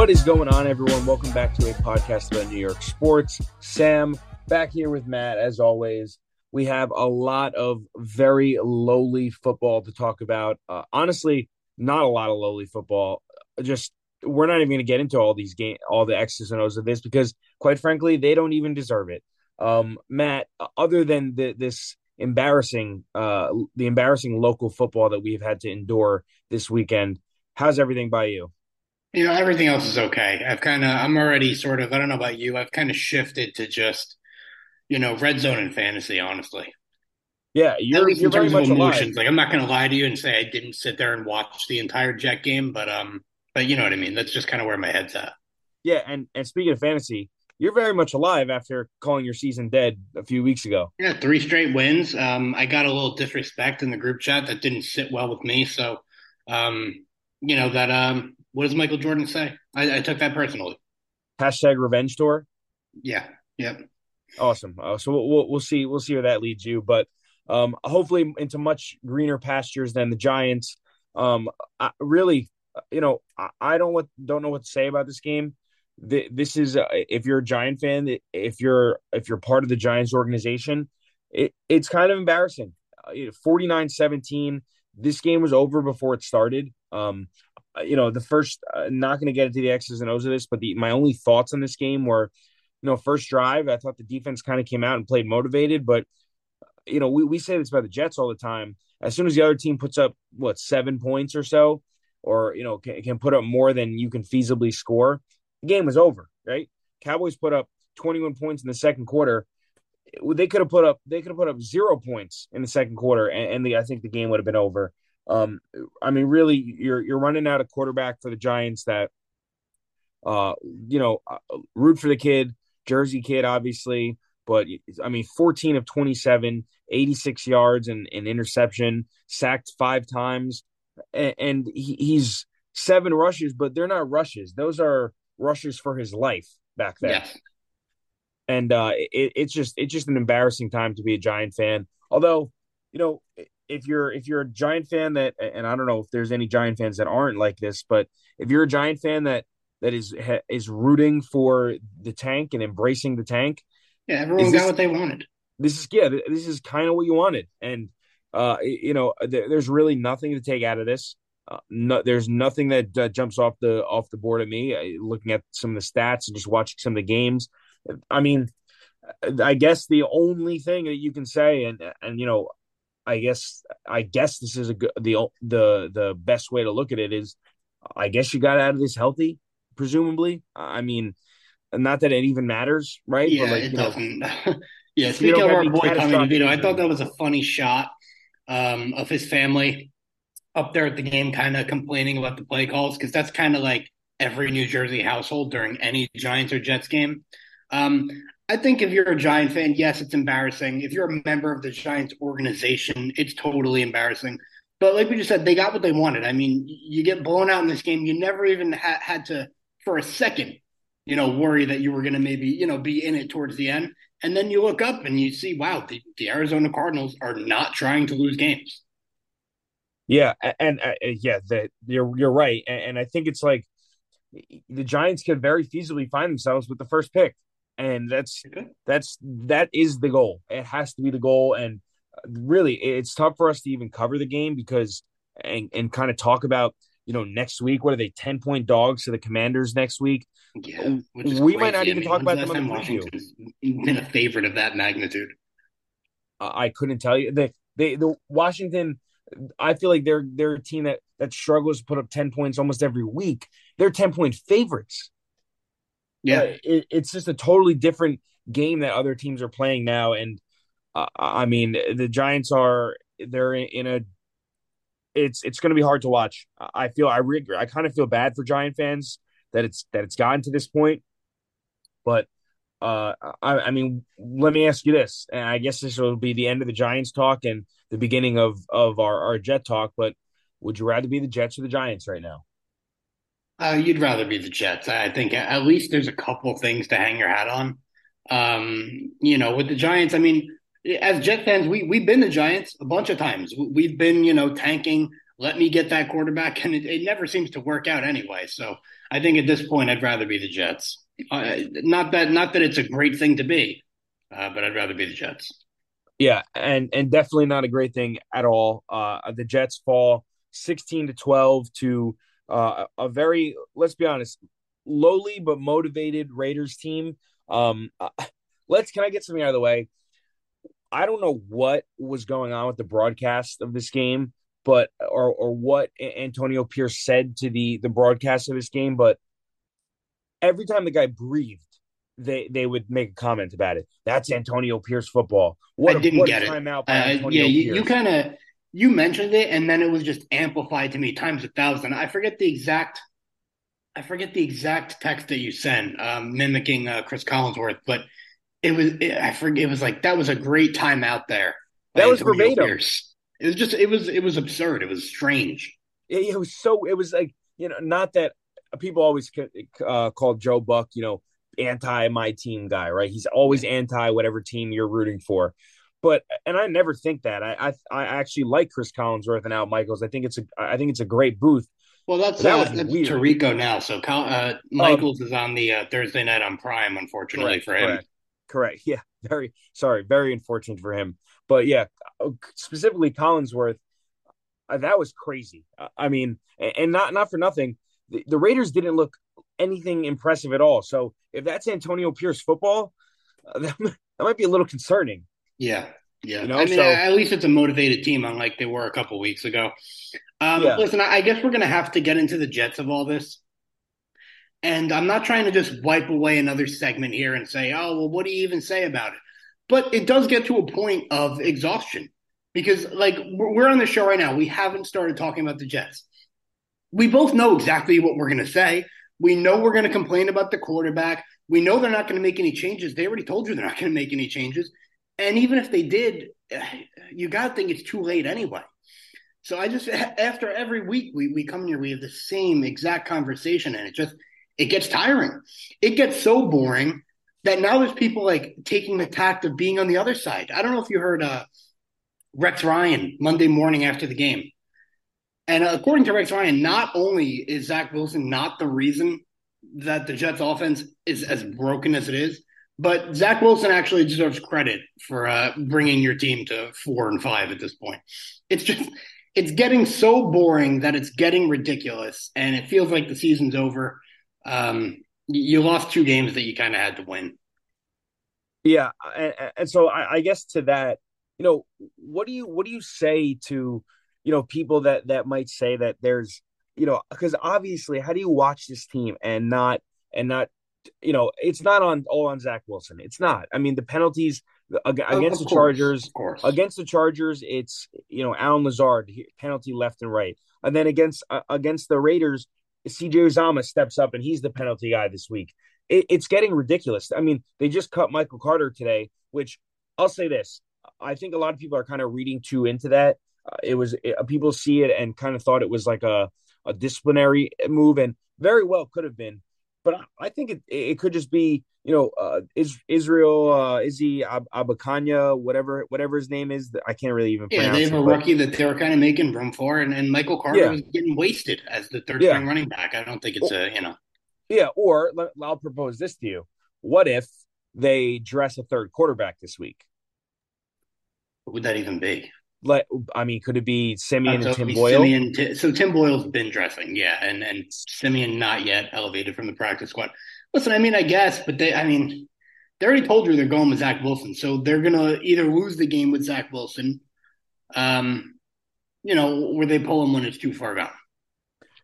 What is going on, everyone? Welcome back to a podcast about New York sports. Sam, back here with Matt, as always. We have a lot of very lowly football to talk about. Uh, honestly, not a lot of lowly football. Just we're not even going to get into all these game, all the X's and O's of this because, quite frankly, they don't even deserve it. Um, Matt, other than the, this embarrassing, uh, the embarrassing local football that we've had to endure this weekend, how's everything by you? You know, everything else is okay. I've kind of, I'm already sort of, I don't know about you, I've kind of shifted to just, you know, red zone and fantasy, honestly. Yeah, you're, you're very much emotions. Alive. Like, I'm not going to lie to you and say I didn't sit there and watch the entire Jet game, but um, but you know what I mean. That's just kind of where my head's at. Yeah, and and speaking of fantasy, you're very much alive after calling your season dead a few weeks ago. Yeah, three straight wins. Um, I got a little disrespect in the group chat that didn't sit well with me. So, um, you know that. Um, what does Michael Jordan say? I, I took that personally. Hashtag revenge tour. Yeah. Yep. Awesome. Uh, so we'll, we'll see we'll see where that leads you, but um, hopefully into much greener pastures than the Giants. Um, I, really, you know, I, I don't what don't know what to say about this game this is uh, if you're a Giant fan, if you're if you're part of the Giants organization, it, it's kind of embarrassing. Uh, 49-17. This game was over before it started. Um, you know, the first uh, not going to get into the X's and O's of this, but the my only thoughts on this game were, you know, first drive, I thought the defense kind of came out and played motivated, but you know, we, we say this about the Jets all the time. As soon as the other team puts up what seven points or so, or you know, can, can put up more than you can feasibly score, the game was over, right? Cowboys put up 21 points in the second quarter. They could have put up they could have put up zero points in the second quarter, and, and the, I think the game would have been over. Um, I mean, really, you're you're running out a quarterback for the Giants that, uh, you know, uh, root for the kid, Jersey kid, obviously, but I mean, 14 of 27, 86 yards and an interception, sacked five times, and, and he, he's seven rushes, but they're not rushes; those are rushes for his life back then. Yes. And uh, it, it's just it's just an embarrassing time to be a Giant fan. Although, you know, if you're if you're a Giant fan that, and I don't know if there's any Giant fans that aren't like this, but if you're a Giant fan that that is is rooting for the tank and embracing the tank, yeah, everyone got what they wanted. This is yeah, this is kind of what you wanted, and uh, you know, there, there's really nothing to take out of this. Uh, no, there's nothing that uh, jumps off the off the board at me. Uh, looking at some of the stats and just watching some of the games, I mean, I guess the only thing that you can say, and and you know, I guess I guess this is a good the the the best way to look at it is, I guess you got out of this healthy, presumably. I mean, not that it even matters, right? Yeah, like, it doesn't. yeah, speaking of our boy Tommy I thought that was a funny shot um, of his family up there at the game kind of complaining about the play calls because that's kind of like every New Jersey household during any Giants or Jets game. Um, I think if you're a Giant fan, yes, it's embarrassing. If you're a member of the Giants organization, it's totally embarrassing. But like we just said, they got what they wanted. I mean, you get blown out in this game. You never even ha- had to, for a second, you know, worry that you were going to maybe, you know, be in it towards the end. And then you look up and you see, wow, the, the Arizona Cardinals are not trying to lose games. Yeah, and, uh, yeah, you're you're right, and, and, I think it's like the Giants could very feasibly find themselves with the first pick, and that's that's that is the goal. It has to be the goal, and uh, really, it's tough for us to even cover the game because and and kind of talk about you know next week. What are they? Ten point dogs to the Commanders next week. Yeah, we crazy. might not even I mean, talk about them on the Washington's been a favorite of that magnitude. I couldn't tell you. They they the Washington I feel like they're they're a team that that struggles to put up ten points almost every week. They're ten point favorites. Yeah, it, it's just a totally different game that other teams are playing now, and uh, I mean the Giants are they're in, in a. It's it's going to be hard to watch. I feel I re- I kind of feel bad for Giant fans that it's that it's gotten to this point, but uh, I, I mean, let me ask you this, and I guess this will be the end of the Giants talk and the beginning of of our, our Jet talk. But would you rather be the Jets or the Giants right now? Uh, you'd rather be the Jets. I think at least there's a couple things to hang your hat on. Um, you know, with the Giants, I mean, as Jet fans, we we've been the Giants a bunch of times. We've been, you know, tanking let me get that quarterback, and it, it never seems to work out anyway. So I think at this point, I'd rather be the Jets. Uh, not that not that it's a great thing to be, uh, but I'd rather be the Jets. Yeah, and and definitely not a great thing at all. Uh, the Jets fall sixteen to twelve to uh, a very let's be honest, lowly but motivated Raiders team. Um, uh, let's can I get something out of the way? I don't know what was going on with the broadcast of this game, but or or what Antonio Pierce said to the the broadcast of this game, but every time the guy breathed, they they would make a comment about it. That's Antonio Pierce football. What I didn't get it. Uh, yeah, you, you kind of you mentioned it, and then it was just amplified to me times a thousand. I forget the exact. I forget the exact text that you sent, um, mimicking uh, Chris Collinsworth, but it was it, I forget. It was like that was a great time out there. That was verbatim. Pierce. It was just it was it was absurd. It was strange. It, it was so. It was like you know, not that people always uh, call Joe Buck, you know, anti my team guy, right? He's always anti whatever team you're rooting for. But and I never think that. I I, I actually like Chris Collinsworth and Al Michaels. I think it's a I think it's a great booth. Well, that's that uh, that's Tirico now. So uh, Michaels um, is on the uh, Thursday night on Prime, unfortunately correct, for him. Correct. correct. Yeah. Very sorry. Very unfortunate for him. But yeah, uh, specifically Collinsworth, uh, that was crazy. I mean, and not not for nothing, the, the Raiders didn't look anything impressive at all. So if that's Antonio Pierce football, uh, that, that might be a little concerning. Yeah, yeah. You know? I mean, so, at least it's a motivated team, unlike they were a couple weeks ago. Um, yeah. Listen, I guess we're going to have to get into the Jets of all this. And I'm not trying to just wipe away another segment here and say, oh, well, what do you even say about it? But it does get to a point of exhaustion because, like, we're on the show right now. We haven't started talking about the Jets. We both know exactly what we're going to say. We know we're going to complain about the quarterback. We know they're not going to make any changes. They already told you they're not going to make any changes. And even if they did, you got to think it's too late anyway. So I just after every week we we come here we have the same exact conversation and it just it gets tiring. It gets so boring that now there's people like taking the tact of being on the other side. I don't know if you heard uh, Rex Ryan Monday morning after the game. And according to Rex Ryan, not only is Zach Wilson not the reason that the Jets offense is as broken as it is, but Zach Wilson actually deserves credit for uh, bringing your team to four and five at this point. It's just, it's getting so boring that it's getting ridiculous, and it feels like the season's over. Um, you lost two games that you kind of had to win. Yeah, and, and so I, I, guess to that, you know, what do you what do you say to you know people that that might say that there's you know because obviously how do you watch this team and not and not you know it's not on all on Zach Wilson. It's not. I mean the penalties against the Chargers against the Chargers it's you know Allen Lazard penalty left and right and then against uh, against the Raiders CJ Uzomah steps up and he's the penalty guy this week. It, it's getting ridiculous. I mean, they just cut Michael Carter today, which I'll say this. I think a lot of people are kind of reading too into that. Uh, it was it, uh, people see it and kind of thought it was like a, a disciplinary move, and very well could have been. But I, think it it could just be you know uh, is Israel uh, Izzy Ab- Abakanya whatever whatever his name is. I can't really even. Yeah, they have a rookie that they were kind of making room for, and, and Michael Carter yeah. was getting wasted as the third yeah. string running back. I don't think it's a you know. Yeah, or I'll propose this to you: What if they dress a third quarterback this week? What would that even be? Like, I mean, could it be Siemian uh, so and Tim Boyle? Siemian, so Tim Boyle's been dressing, yeah, and and Siemian not yet elevated from the practice squad. Listen, I mean, I guess, but they, I mean, they already told you they're going with Zach Wilson, so they're gonna either lose the game with Zach Wilson, um, you know, where they pull him when it's too far gone.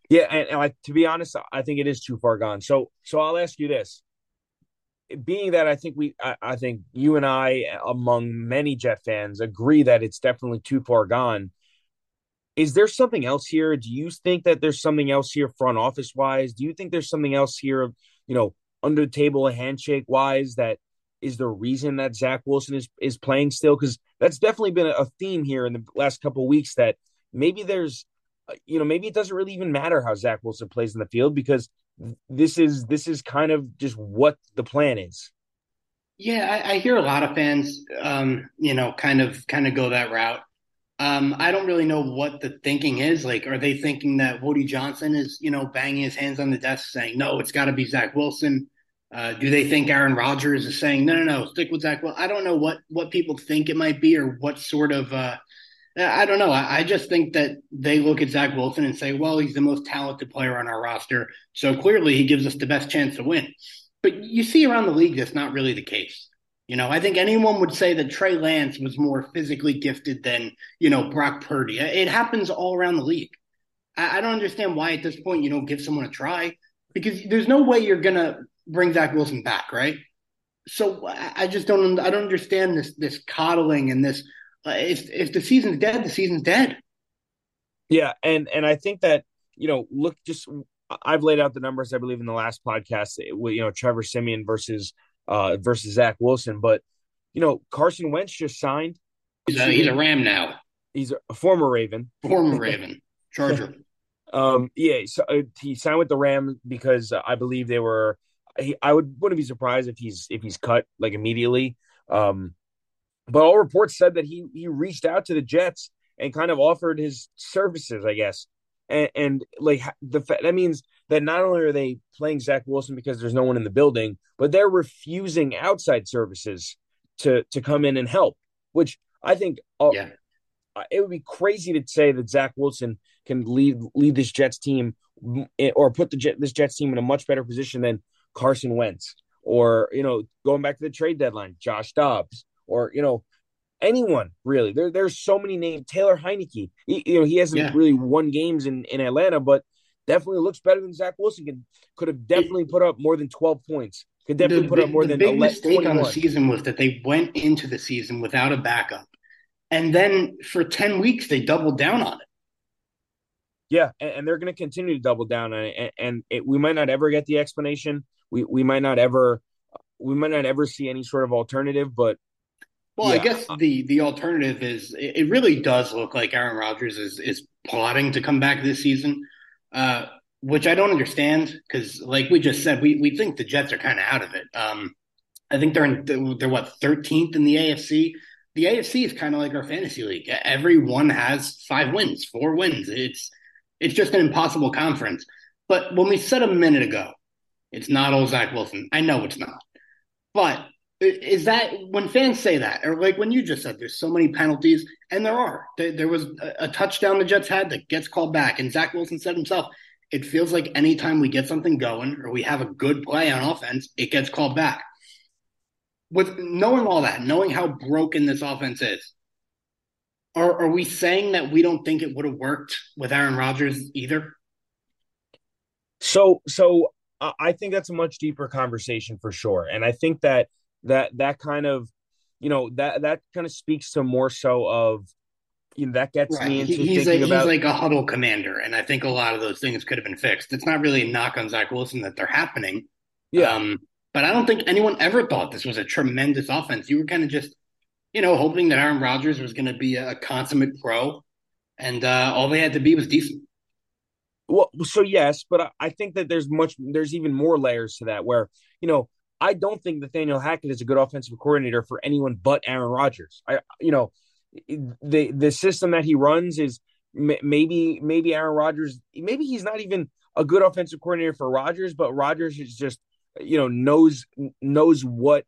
Yeah, and, and I, to be honest, I think it is too far gone. So, so I'll ask you this: being that I think we, I, I, think you and I, among many Jet fans, agree that it's definitely too far gone. Is there something else here? Do you think that there's something else here, front office wise? Do you think there's something else here, you know, under the table, a handshake wise, that is the reason that Zach Wilson is is playing still? Because that's definitely been a theme here in the last couple weeks. That maybe there's, uh, you know, maybe it doesn't really even matter how Zach Wilson plays in the field because this is this is kind of just what the plan is. Yeah, I, I hear a lot of fans, um, you know, kind of kind of go that route. Um, I don't really know what the thinking is. Like, are they thinking that Woody Johnson is, you know, banging his hands on the desk saying, no, it's got to be Zach Wilson? Uh, do they think Aaron Rodgers is saying, no, no, no, stick with Zach? Well, I don't know what, what people think it might be or what sort of, uh, I don't know. I, just think that they look at Zach Wilson and say, well, he's the most talented player on our roster. So clearly he gives us the best chance to win. But you see around the league, that's not really the case. You know, I think anyone would say that Trey Lance was more physically gifted than, you know, Brock Purdy. It happens all around the league. I, I don't understand why at this point you don't give someone a try because there's no way you're going to bring Zach Wilson back, right? So I just don't I don't understand this this coddling and this uh, if if the season's dead, the season's dead. Yeah, and and I think that you know look just I've laid out the numbers I believe in the last podcast with you know Trevor Siemian versus uh, versus Zach Wilson. But you know, Carson Wentz just signed. He's a, he's a Ram now. He's a former Raven. Former Raven. Charger. um. Yeah. So uh, he signed with the Rams because uh, I believe they were. He, I would wouldn't be surprised if he's if he's cut like immediately. Um, but all reports said that he he reached out to the Jets and kind of offered his services, I guess. And, and like the that means that not only are they playing Zach Wilson because there's no one in the building, but they're refusing outside services to to come in and help. Which I think, uh, yeah, it would be crazy to say that Zach Wilson can lead lead this Jets team or put the Jet, this Jets team in a much better position than Carson Wentz or you know going back to the trade deadline, Josh Dobbs or you know anyone really. There, there's so many names. Taylor Heinicke, he, you know, he hasn't yeah. really won games in in Atlanta, but definitely looks better than Zach Wilson. Could could have definitely put up more than twelve points. Could definitely the, put up more the than. The big mistake 21. on the season was that they went into the season without a backup, and then for ten weeks they doubled down on it. Yeah, and, and they're going to continue to double down on it, and, and it, we might not ever get the explanation. We we might not ever we might not ever see any sort of alternative, but well, yeah. I guess the the alternative is it really does look like Aaron Rodgers is is plotting to come back this season, uh, which I don't understand because, like we just said, we we think the Jets are kind of out of it. Um, I think they're in they're what thirteenth in the AFC. The AFC is kind of like our fantasy league. Everyone has five wins, four wins. It's it's just an impossible conference. But when we said a minute ago, it's not old Zach Wilson. I know it's not, but is that when fans say that, or like when you just said there's so many penalties, and there are. There, there was a, a, touchdown the Jets had that gets called back, and Zach Wilson said himself, it feels like anytime we get something going or we have a good play on offense, it gets called back. With knowing all that, knowing how broken this offense is, are, are we saying that we don't think it would have worked with Aaron Rodgers either? So, so I think that's a much deeper conversation for sure, and I think that that that kind of you know that that kind of speaks to more so of you know that gets right. me into he's thinking like, about he's like a huddle commander, and I think a lot of those things could have been fixed. It's not really a knock on Zach Wilson that they're happening. Yeah. Um, but I don't think anyone ever thought this was a tremendous offense. You were kind of just, you know, hoping that Aaron Rodgers was going to be a, consummate pro, and uh, all they had to be was decent. Well, so yes, but I think that there's much, there's even more layers to that. Where you know, I don't think Nathaniel Hackett is a good offensive coordinator for anyone but Aaron Rodgers. I, you know, the the system that he runs is maybe maybe Aaron Rodgers. Maybe he's not even a good offensive coordinator for Rodgers, but Rodgers is just you know knows knows what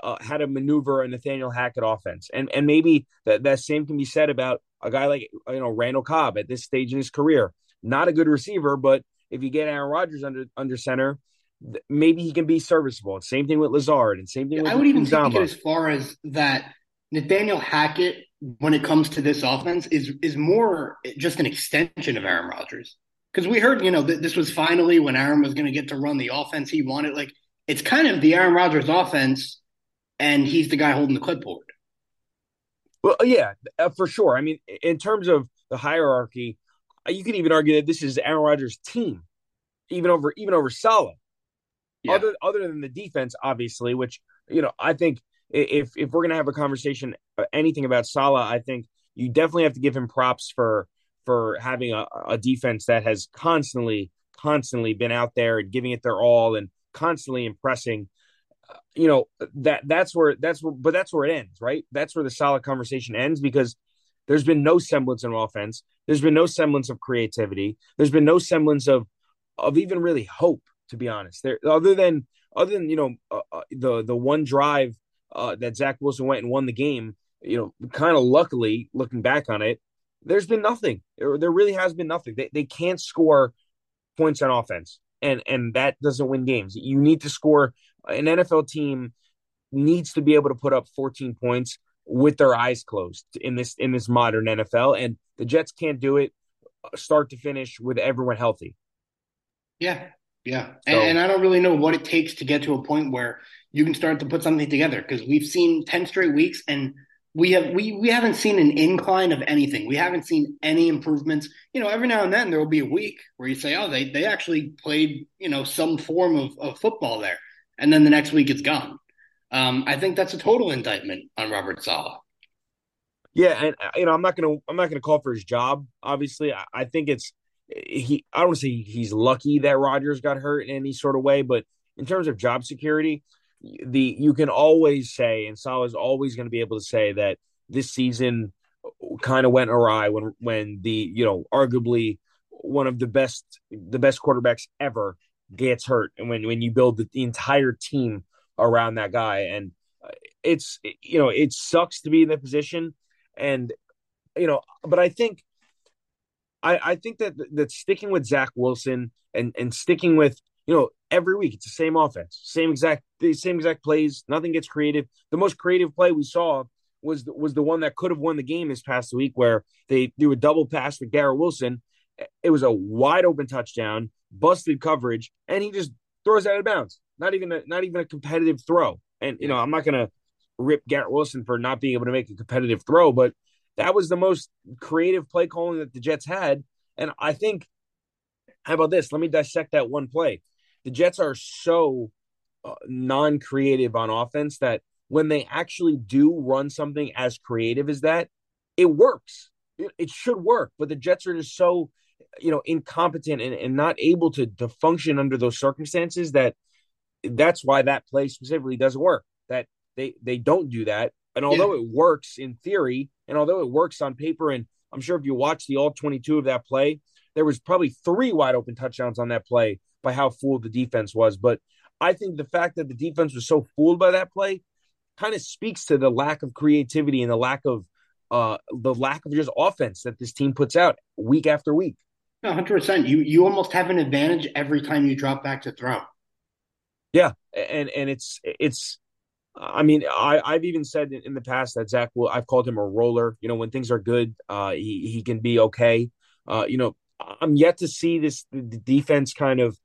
uh, how to maneuver a Nathaniel Hackett offense, and and maybe that that same can be said about a guy like you know Randall Cobb at this stage in his career. Not a good receiver, but if you get Aaron Rodgers under under center, maybe he can be serviceable. Same thing with Lazard, and same thing. with I would even take it as far as that Nathaniel Hackett, when it comes to this offense, is is more just an extension of Aaron Rodgers. Because we heard, you know, th- this was finally when Aaron was going to get to run the offense he wanted. Like it's kind of the Aaron Rodgers offense, and he's the guy holding the clipboard. Well, yeah, uh, for sure. I mean, in terms of the hierarchy, you could even argue that this is Aaron Rodgers' team, even over even over Saleh. Yeah. Other other than the defense, obviously, which you know, I think if if we're gonna have a conversation uh, anything about Saleh, I think you definitely have to give him props for for having a, a defense that has constantly constantly been out there and giving it their all and constantly impressing uh, you know that that's where that's where but that's where it ends right that's where the Saleh conversation ends because There's been no semblance of offense. There's been no semblance of creativity. There's been no semblance of of even really hope, to be honest. There, other than other than you know uh, uh, the the one drive uh, that Zach Wilson went and won the game. You know, kind of luckily looking back on it, there's been nothing. There, there really has been nothing. They they can't score points on offense, and and that doesn't win games. You need to score. An NFL team needs to be able to put up 14 points with their eyes closed in this in this modern NFL, and the Jets can't do it uh, start to finish with everyone healthy. Yeah, yeah, so, and, and, I don't really know what it takes to get to a point where you can start to put something together because we've seen ten straight weeks and we have we we haven't seen an incline of anything. We haven't seen any improvements. You know, every now and then there will be a week where you say, "Oh, they they actually played you know some form of, of football there," and then the next week it's gone. Um, I think that's a total indictment on Robert Saleh. Yeah, and you know, I'm not gonna I'm not gonna call for his job. Obviously, I, I think it's he I don't say he's lucky that Rodgers got hurt in any sort of way, but in terms of job security, the you can always say, and Saleh is always going to be able to say that this season kind of went awry when when the you know arguably one of the best the best quarterbacks ever gets hurt, and when when you build the, the entire team around that guy, and uh, it's you know it sucks to be in that position, and you know, but I think I, I think that that sticking with Zach Wilson and and sticking with you know every week it's the same offense, same exact the same exact plays. Nothing gets creative. The most creative play we saw was the, was the one that could have won the game this past week, where they do a double pass for Garrett Wilson. It was a wide open touchdown, busted coverage, and he just throws out of bounds. Not even a, not even a competitive throw. And you know I'm not gonna rip Garrett Wilson for not being able to make a competitive throw, but that was the most creative play calling that the Jets had. And I think, how about this? Let me dissect that one play. The Jets are so uh, non creative on offense that when they actually do run something as creative as that, it works. It, it should work. But the Jets are just so, you know, incompetent and, and not able to, to function under those circumstances that that's why that play specifically doesn't work. That they they don't do that. And although yeah. it works in theory, and although it works on paper, and I'm sure if you watch the all 22 of that play, there was probably three wide open touchdowns on that play by how fooled the defense was. But I think the fact that the defense was so fooled by that play kind of speaks to the lack of creativity and the lack of uh the lack of just offense that this team puts out week after week. hundred percent. You you almost have an advantage every time you drop back to throw. Yeah, and and it's it's I mean, I, I've even said in the past that Zach will. I've called him a roller. You know, when things are good, uh, he he can be okay. Uh, you know, I'm yet to see this the defense kind of,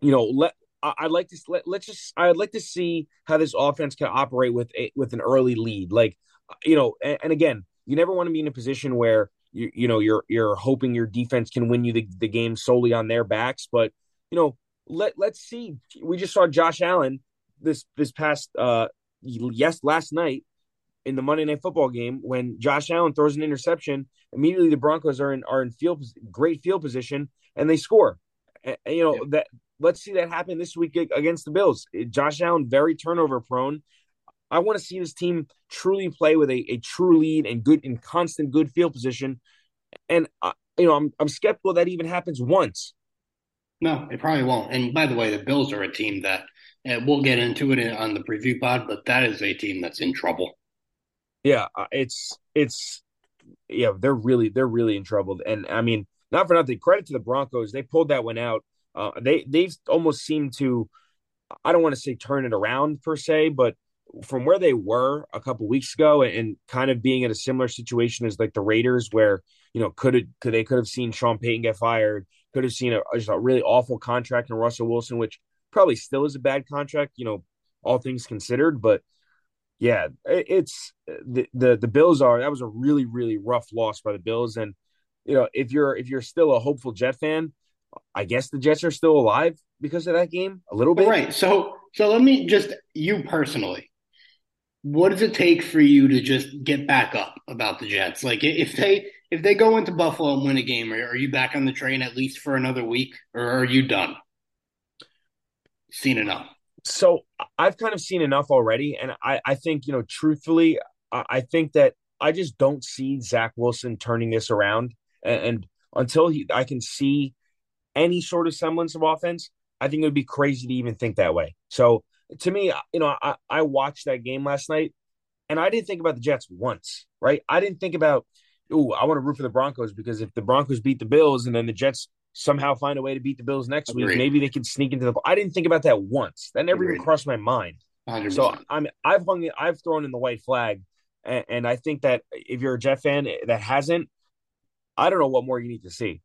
you know, let. I'd like to let, let's just. I'd like to see how this offense can operate with a, with an early lead. Like, you know, and, and again, you never want to be in a position where you you know you're you're hoping your defense can win you the, the game solely on their backs. But you know, let let's see. We just saw Josh Allen this this past uh yes last night in the Monday Night Football game when Josh Allen throws an interception, immediately the Broncos are in are in field great field position and they score. And, you know yeah. that let's see that happen this week against the Bills. Josh Allen very turnover prone. I want to see this team truly play with a, a true lead and good and constant good field position. And uh, you know, I'm I'm skeptical that even happens once. No, it probably won't. And by the way, the Bills are a team that and we'll get into it on the preview pod, but that is a team that's in trouble. Yeah, uh, it's it's yeah, they're really they're really in trouble. And I mean, not for nothing, credit to the Broncos. They pulled that one out. Uh, they they've almost seemed to I don't want to say turn it around per se, but from where they were a couple weeks ago and, and kind of being in a similar situation as like the Raiders, where you know could it could they could have seen Sean Payton get fired, could have seen a, just a really awful contract in Russell Wilson, which probably still is a bad contract, you know, all things considered. But yeah, it's the the the Bills are that was a really really rough loss by the Bills, and you know if you're if you're still a hopeful Jet fan, I guess the Jets are still alive because of that game a little bit. Right. So so let me just you personally, what does it take for you to just get back up about the Jets? Like if they if they go into Buffalo and win a game, are you back on the train at least for another week, or are you done? Seen enough? So I've kind of seen enough already, and I I think you know truthfully, I think that I just don't see Zach Wilson turning this around. And, and until he, I can see any sort of semblance of offense, I think it would be crazy to even think that way. So to me, you know, I, I watched that game last night and I didn't think about the Jets once, right? I didn't think about, oh, I want to root for the Broncos because if the Broncos beat the Bills and then the Jets somehow find a way to beat the Bills next Agreed. week, maybe they can sneak into the. I didn't think about that once. That never Agreed. even crossed my mind. 100%. So I'm I've hung I've thrown in the white flag, and, and I think that if you're a Jet fan that hasn't, I don't know what more you need to see.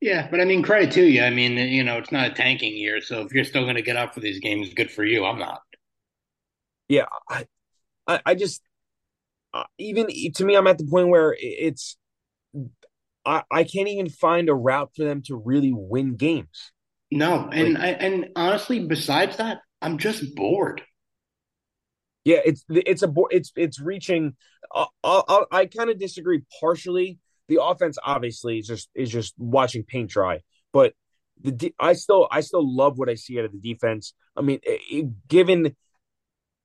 Yeah, but I mean, credit to you. I mean, you know, it's not a tanking year, so if you're still going to get up for these games, good for you. I'm not. Yeah, I, I, I just uh, even to me, I'm at the point where it's I, I can't even find a route for them to really win games. No, and like, I, and honestly, besides that, I'm just bored. Yeah, it's it's a it's it's reaching. Uh, I, I kind of disagree partially. The offense obviously is just is just watching paint dry, but the I still I still love what I see out of the defense. I mean, it, given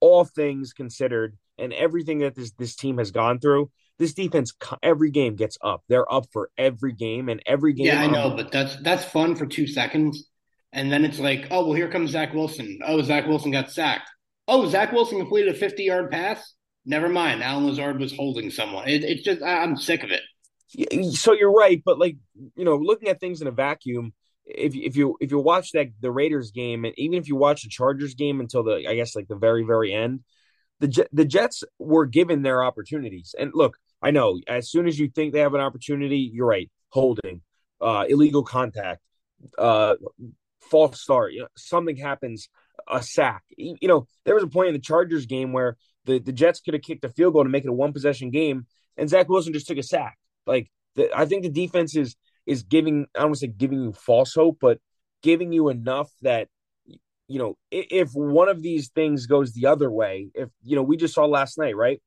all things considered and everything that this this team has gone through, this defense every game gets up. They're up for every game and every game. Yeah, I know, but that's that's fun for two seconds, and then it's like, oh well, here comes Zach Wilson. Oh, Zach Wilson got sacked. Oh, Zach Wilson completed a fifty-yard pass. Never mind. Allen Lazard was holding someone. It, it's just I'm sick of it. So you're right, but like you know, looking at things in a vacuum, if if you if you watch that the Raiders game, and even if you watch the Chargers game until the I guess like the very very end, the the Jets were given their opportunities. And look, I know as soon as you think they have an opportunity, you're right. Holding, uh, illegal contact, uh, false start. You know, something happens, a sack. You know, there was a point in the Chargers game where the, the Jets could have kicked a field goal to make it a one possession game, and Zach Wilson just took a sack. Like the, I think the defense is is giving I don't want to say giving you false hope, but giving you enough that you know, if one of these things goes the other way, if you know, we just saw last night, right?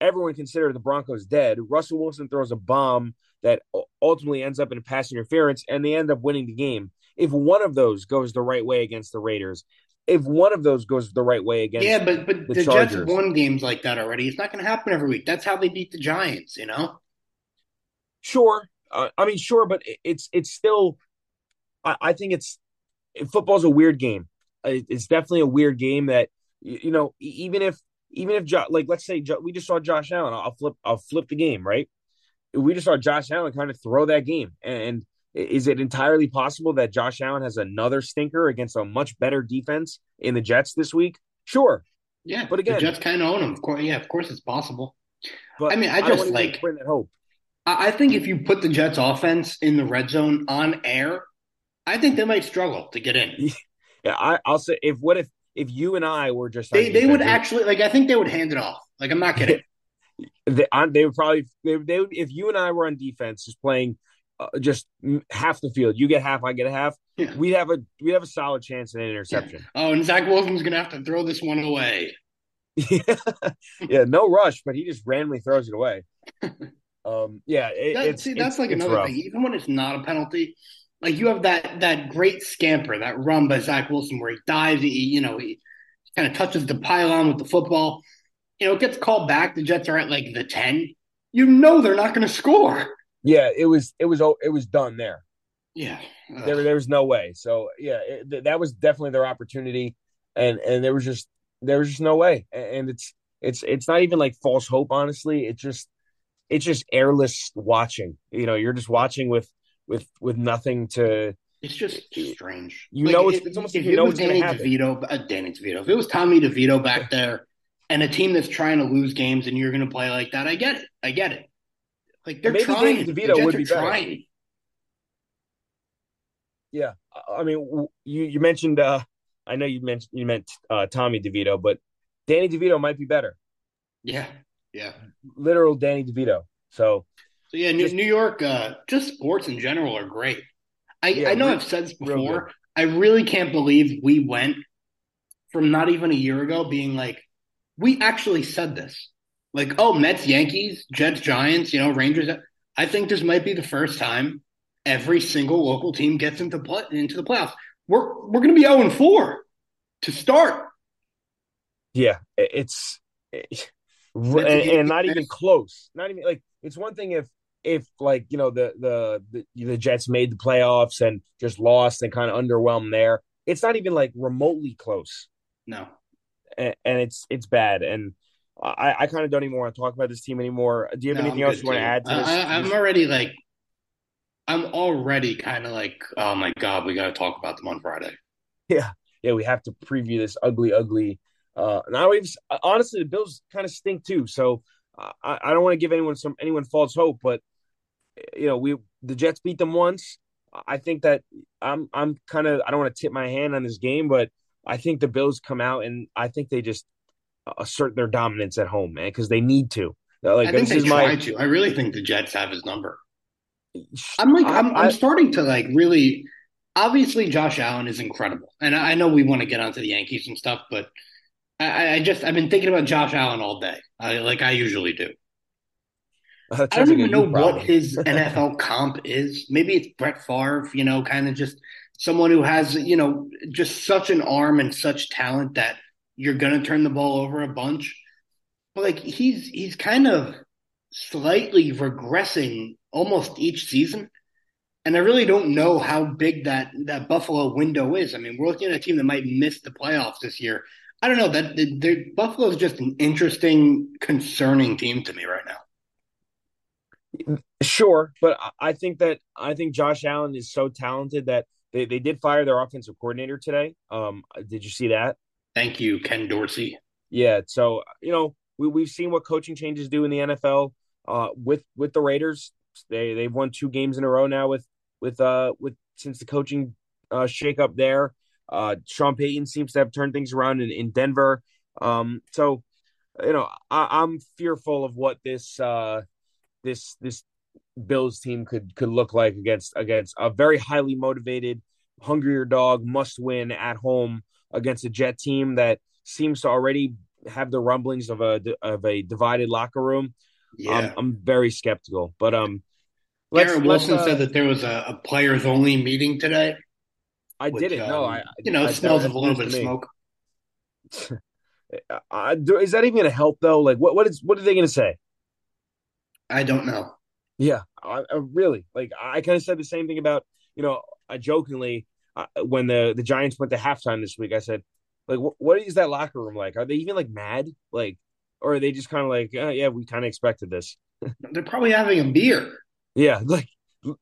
Everyone considered the Broncos dead. Russell Wilson throws a bomb that ultimately ends up in a pass interference, and they end up winning the game. If one of those goes the right way against the Raiders, if one of those goes the right way against yeah, but but the, the Jets won games like that already. It's not going to happen every week. That's how they beat the Giants, you know. Sure, uh, I mean sure, but it's it's still. I, I think it's football's a weird game it's definitely a weird game that you know even if even if like let's say we just saw Josh Allen, I'll flip I'll flip the game right. We just saw Josh Allen kind of throw that game, and is it entirely possible that Josh Allen has another stinker against a much better defense in the Jets this week? Sure. Yeah, but again, the Jets kind of own him. Of course, yeah, of course it's possible. But I mean, I just I like bring that hope. I think if you put the Jets offense in the red zone on air, I think they might struggle to get in. Yeah, I, I'll say if what if if you and I were just they they would actually like I think they would hand it off. Like I'm not kidding. they, they would probably they, they would if you and I were on defense just playing uh, just half the field. You get half, I get a half. Yeah. We'd have a we have a solid chance at an interception. Yeah. Oh, and Zach Wilson's gonna have to throw this one away. yeah. yeah, no rush, but he just randomly throws it away. Um, yeah, it, that, it's, see, that's like another rough. thing. Even when it's not a penalty, like you have that that great scamper, that run by Zach Wilson where he dives, he you know he kind of touches the pylon with the football. You know, it gets called back. The Jets are at like the ten. You know they're not going to score. Yeah, it was it was it was done there. Yeah, there there was no way. So yeah, it, that was definitely their opportunity, and and there was just there was just no way. And it's it's it's not even like false hope. Honestly, it's just it's just airless watching. You know, you're just watching with with with nothing to. It's just strange. You like, know, it's, it's almost if like you know Danny DeVito, uh, Danny DeVito. If it was Tommy DeVito back there, and a team that's trying to lose games, and you're going to play like that, I get it. I get it. Like they're Maybe trying. Danny DeVito the would be trying. Better. Yeah, I mean, you you mentioned. uh I know you mentioned you meant uh, Tommy DeVito, but Danny DeVito might be better. Yeah, yeah. Literal Danny DeVito. So so yeah, just, New York, uh, just sports in general are great. I, yeah, I know I've said this before. I really can't believe we went from not even a year ago being like, we actually said this. Like, oh, Mets, Yankees, Jets, Giants, you know, Rangers. I think this might be the first time every single local team gets into play, into the playoffs. We're we're going to be zero and four to start. Yeah, it's it, and, and not even close. Not even like it's one thing if if like you know the the the, the Jets made the playoffs and just lost and kind of underwhelmed there. It's not even like remotely close. No, and, and it's it's bad. And I, I kind of don't even want to talk about this team anymore. Do you have no, anything else you want to add to this? I, I'm already like, I'm already kind of like, oh my god, we got to talk about them on Friday. Yeah, yeah, we have to preview this ugly, ugly. Uh, now, honestly, the Bills kind of stink too. So I, I don't want to give anyone some anyone false hope, but you know, we the Jets beat them once. I think that I'm I'm kind of I don't want to tip my hand on this game, but I think the Bills come out and I think they just assert their dominance at home, man, because they need to. Like I think they try my... to. I really think the Jets have his number. I'm like I'm, I, am starting to like really. Obviously, Josh Allen is incredible, and I know we want to get onto the Yankees and stuff, but I, I just I've been thinking about Josh Allen all day, I, like I usually do. I don't even know what his NFL comp is. Maybe it's Brett Favre, you know, kind of just someone who has, you know, just such an arm and such talent that you're going to turn the ball over a bunch. But like he's he's kind of slightly regressing almost each season. And I really don't know how big that that Buffalo window is. I mean, we're looking at a team that might miss the playoffs this year. I don't know that Buffalo is just an interesting, concerning team to me right now. Sure, but I think that I think Josh Allen is so talented that they, they did fire their offensive coordinator today. Um, did you see that? Thank you, Ken Dorsey. Yeah, so you know we we've seen what coaching changes do in the NFL. Uh, with with the Raiders, they they've won two games in a row now with with uh with since the coaching uh shakeup there. Uh, Sean Payton seems to have turned things around in, in Denver. Um, so you know I, I'm fearful of what this uh this this Bills team could could look like against against a very highly motivated, hungrier dog, must win at home against a Jet team that seems to already have the rumblings of a of a divided locker room. Yeah, um, I'm very skeptical. But um, Garrett Wilson uh, said that there was a, a, players only meeting today. I which, didn't um, know. I you know it smells of a little bit of smoke. is that even going to help though? Like, what what is what are they going to say? I don't know. Yeah, I, I really like. I kind of said the same thing about you know. I jokingly uh, when the the Giants went to halftime this week, I said, like, wh- what is that locker room like? Are they even like mad? Like, or are they just kind of like, oh, yeah, we kind of expected this? they're probably having a beer. Yeah, like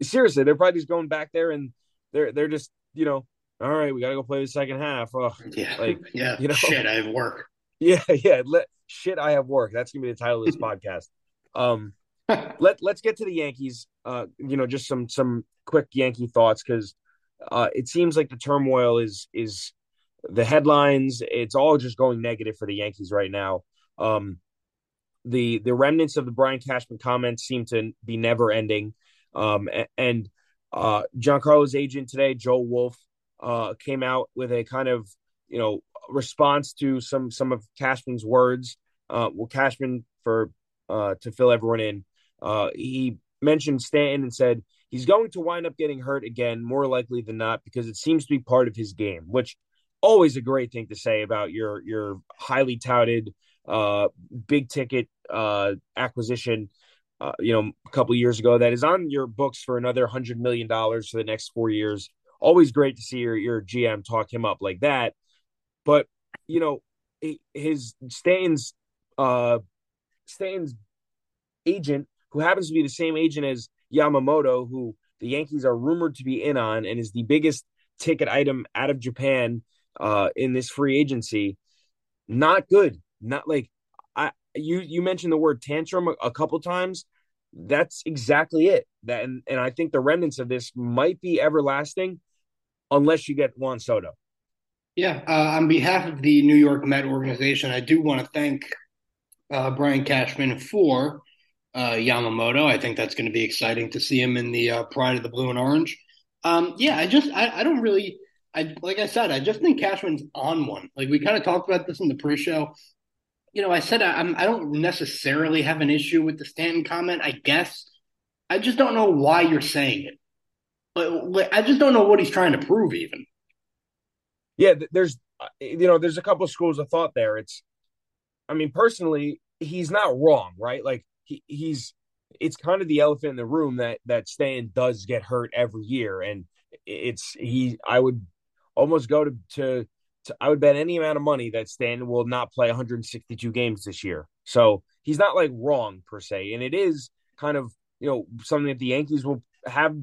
seriously, they're probably just going back there and they're they're just you know, all right, we got to go play the second half. Oh, yeah, like yeah, you know, shit, I have work. Yeah, yeah, let, shit, I have work. That's gonna be the title of this podcast. Um, let let's get to the Yankees. Uh, you know, just some some quick Yankee thoughts because uh, it seems like the turmoil is is the headlines. It's all just going negative for the Yankees right now. Um, the the remnants of the Brian Cashman comments seem to be never ending. Um, and uh, Giancarlo's agent today, Joel Wolfe, uh, came out with a kind of you know response to some some of Cashman's words. Uh, well, Cashman for uh, to fill everyone in uh, he mentioned Stanton and said he's going to wind up getting hurt again, more likely than not, because it seems to be part of his game, which always a great thing to say about your your highly touted uh, big ticket uh, acquisition. Uh, you know, a couple years ago, that is on your books for another hundred million dollars for the next four years. Always great to see your your GM talk him up like that. But you know, his Stanton's uh, Stanton's agent who happens to be the same agent as Yamamoto, who the Yankees are rumored to be in on and is the biggest ticket item out of Japan uh, in this free agency. Not good. Not like I you you mentioned the word tantrum a, a couple times. That's exactly it. That and, and I think the remnants of this might be everlasting unless you get Juan Soto. Yeah, uh, on behalf of the New York Met organization, I do want to thank uh, Brian Cashman for uh, Yamamoto. I think that's going to be exciting to see him in the uh, Pride of the Blue and Orange. Um, yeah, I just I, I, don't really I like I said I just think Cashman's on one. Like we kind of talked about this in the pre-show. You know, I said I, I'm I don't necessarily have an issue with the Stanton comment. I guess I just don't know why you're saying it. But I just don't know what he's trying to prove, even. Yeah, there's uh, you know there's a couple of schools of thought there. It's I mean, personally, he's not wrong, right? Like he, he's it's kind of the elephant in the room that that Stan does get hurt every year, and it's he. I would almost go to to, I would bet any amount of money that Stan will not play 162 games this year. So he's not like wrong per se, and it is kind of you know something that the Yankees will have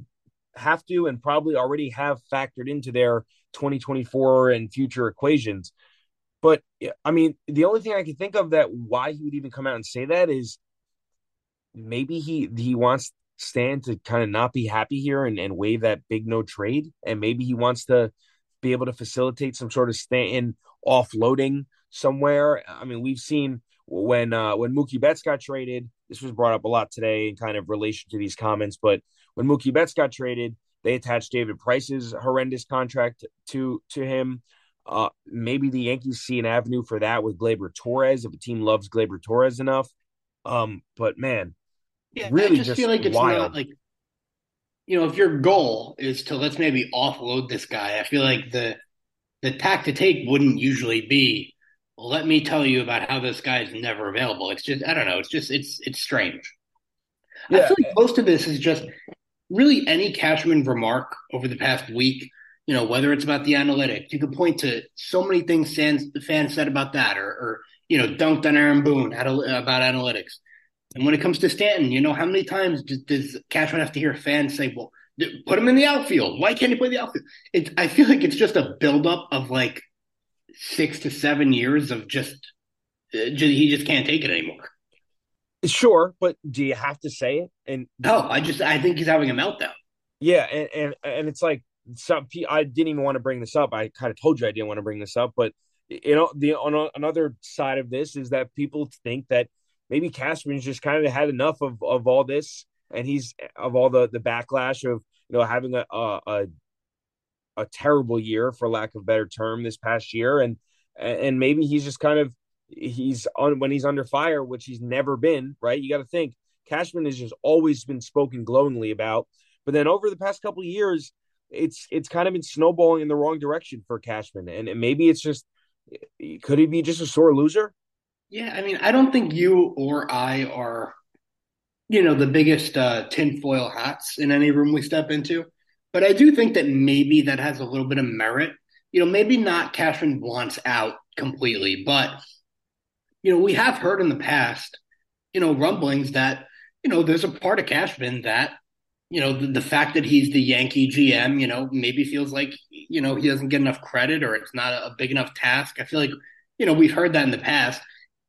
have to and probably already have factored into their 2024 and future equations. But I mean, the only thing I can think of that why he would even come out and say that is maybe he he wants Stan to kind of not be happy here and, and waive that big no trade, and maybe he wants to be able to facilitate some sort of Stanton offloading somewhere. I mean, we've seen when uh, when Mookie Betts got traded. This was brought up a lot today in kind of relation to these comments, but when Mookie Betts got traded, they attached David Price's horrendous contract to to him. Uh, maybe the Yankees see an avenue for that with Gleyber Torres if a team loves Gleyber Torres enough. Um, but man, yeah, really I just, just feel like it's wild. not like you know, if your goal is to let's maybe offload this guy, I feel like the the tack to take wouldn't usually be well, let me tell you about how this guy is never available. It's just I don't know, it's just it's it's strange. Yeah. I feel like most of this is just really any Cashman remark over the past week, you know, whether it's about the analytics, you could point to so many things fans, fans said about that or, or, you know, dunked on Aaron Boone about analytics. And when it comes to Stanton, you know, how many times does, does Cashman have to hear fans say, well, put him in the outfield. Why can't he play the outfield? It's, I feel like it's just a buildup of like six to seven years of just, uh, just he just can't take it anymore. Sure, but do you have to say it? And no, I just I think he's having a meltdown. Yeah, and and, and it's like some I didn't even want to bring this up. I kind of told you I didn't want to bring this up, but you know the on another side of this is that people think that maybe Cashman's just kind of had enough of of all this, and he's of all the the backlash of you know having a a a terrible year for lack of better term this past year, and and maybe he's just kind of he's on when he's under fire, which he's never been. Right? You got to think Cashman has just always been spoken glowingly about, but then over the past couple of years, it's it's kind of been snowballing in the wrong direction for Cashman, and, and maybe it's just could he be just a sore loser? Yeah, I mean, I don't think you or I are, you know, the biggest uh, tinfoil hats in any room we step into. But I do think that maybe that has a little bit of merit. You know, maybe not Cashman wants out completely, but you know, we have heard in the past, you know, rumblings that you know there's a part of Cashman that you know the, the fact that he's the Yankee GM, you know, maybe feels like you know he doesn't get enough credit or it's not a big enough task. I feel like you know we've heard that in the past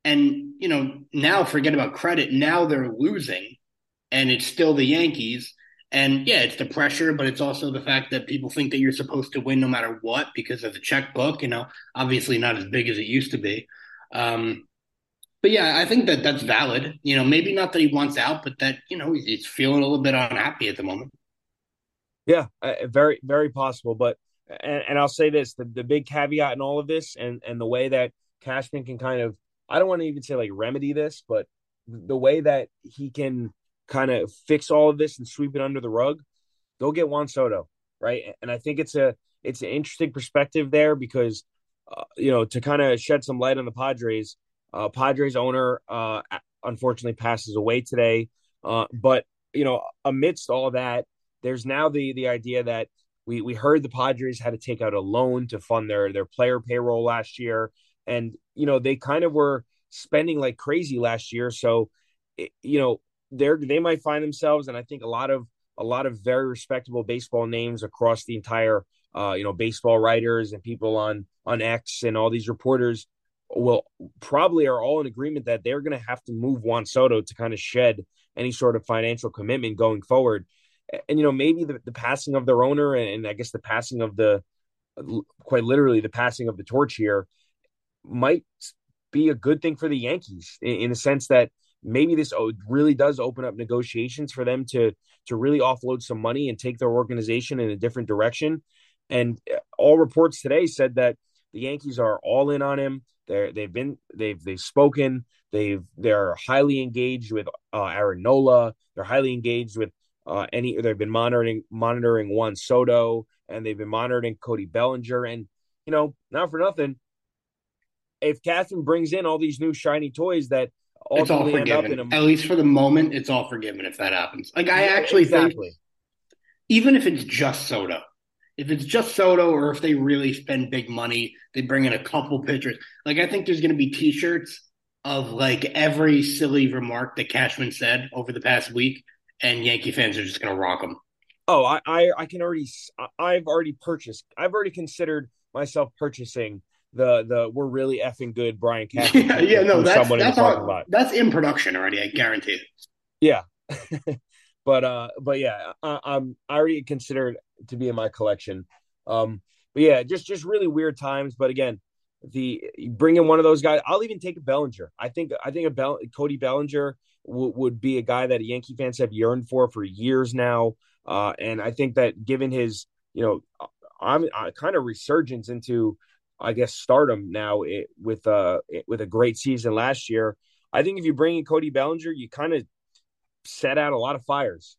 and, you know, now forget about credit. Now they're losing and it's still the Yankees. And yeah, it's the pressure, but it's also the fact that people think that you're supposed to win no matter what because of the checkbook, you know, obviously not as big as it used to be. Um, but yeah, I think that that's valid. You know, maybe not that he wants out, but that, you know, he's feeling a little bit unhappy at the moment. Yeah, uh, very, very possible. But, and, and I'll say this the, the big caveat in all of this and, and the way that Cashman can kind of I don't want to even say like remedy this, but the way that he can kind of fix all of this and sweep it under the rug, go get Juan Soto, right? And I think it's a it's an interesting perspective there because uh, you know to kind of shed some light on the Padres. Uh, Padres owner uh, unfortunately passes away today, uh, but you know amidst all that, there's now the the idea that we we heard the Padres had to take out a loan to fund their their player payroll last year and you know they kind of were spending like crazy last year so you know they're they might find themselves and i think a lot of a lot of very respectable baseball names across the entire uh you know baseball writers and people on on x and all these reporters will probably are all in agreement that they're going to have to move Juan Soto to kind of shed any sort of financial commitment going forward. And, you know, maybe the, the passing of their owner and, and I guess the passing of the, quite literally the passing of the torch here might be a good thing for the Yankees in, in the sense that maybe this really does open up negotiations for them to to really offload some money and take their organization in a different direction. And uh, all reports today said that the Yankees are all in on him. They're they've been they've they've spoken. They've they're highly engaged with uh, Aaron Nola. They're highly engaged with uh, any. They've been monitoring monitoring Juan Soto, and they've been monitoring Cody Bellinger. And you know, not for nothing, if Cashman brings in all these new shiny toys that it's all forgiven. A... At least for the moment, it's all forgiven if that happens. Like I yeah, actually exactly. think, even if it's just Soto, if it's just Soto, or if they really spend big money, they bring in a couple pitchers. Like I think there's going to be T-shirts of like every silly remark that Cashman said over the past week, and Yankee fans are just going to rock them. Oh, I, I, I can already. I've already purchased. I've already considered myself purchasing the the we're really effing good Brian Cashman. Yeah, yeah, no, that's that's, that's in production already. I guarantee it. Yeah, but uh, but yeah, I, I'm I already considered to be in my collection. Um, but yeah, just just really weird times. But again, the bringing one of those guys, I'll even take a Bellinger. I think I think a Bell, Cody Bellinger w- would be a guy that Yankee fans have yearned for for years now. Uh, and I think that given his, you know, I'm kind of resurgence into, I guess, stardom now it, with uh with a great season last year. I think if you bring in Cody Bellinger, you kind of set out a lot of fires.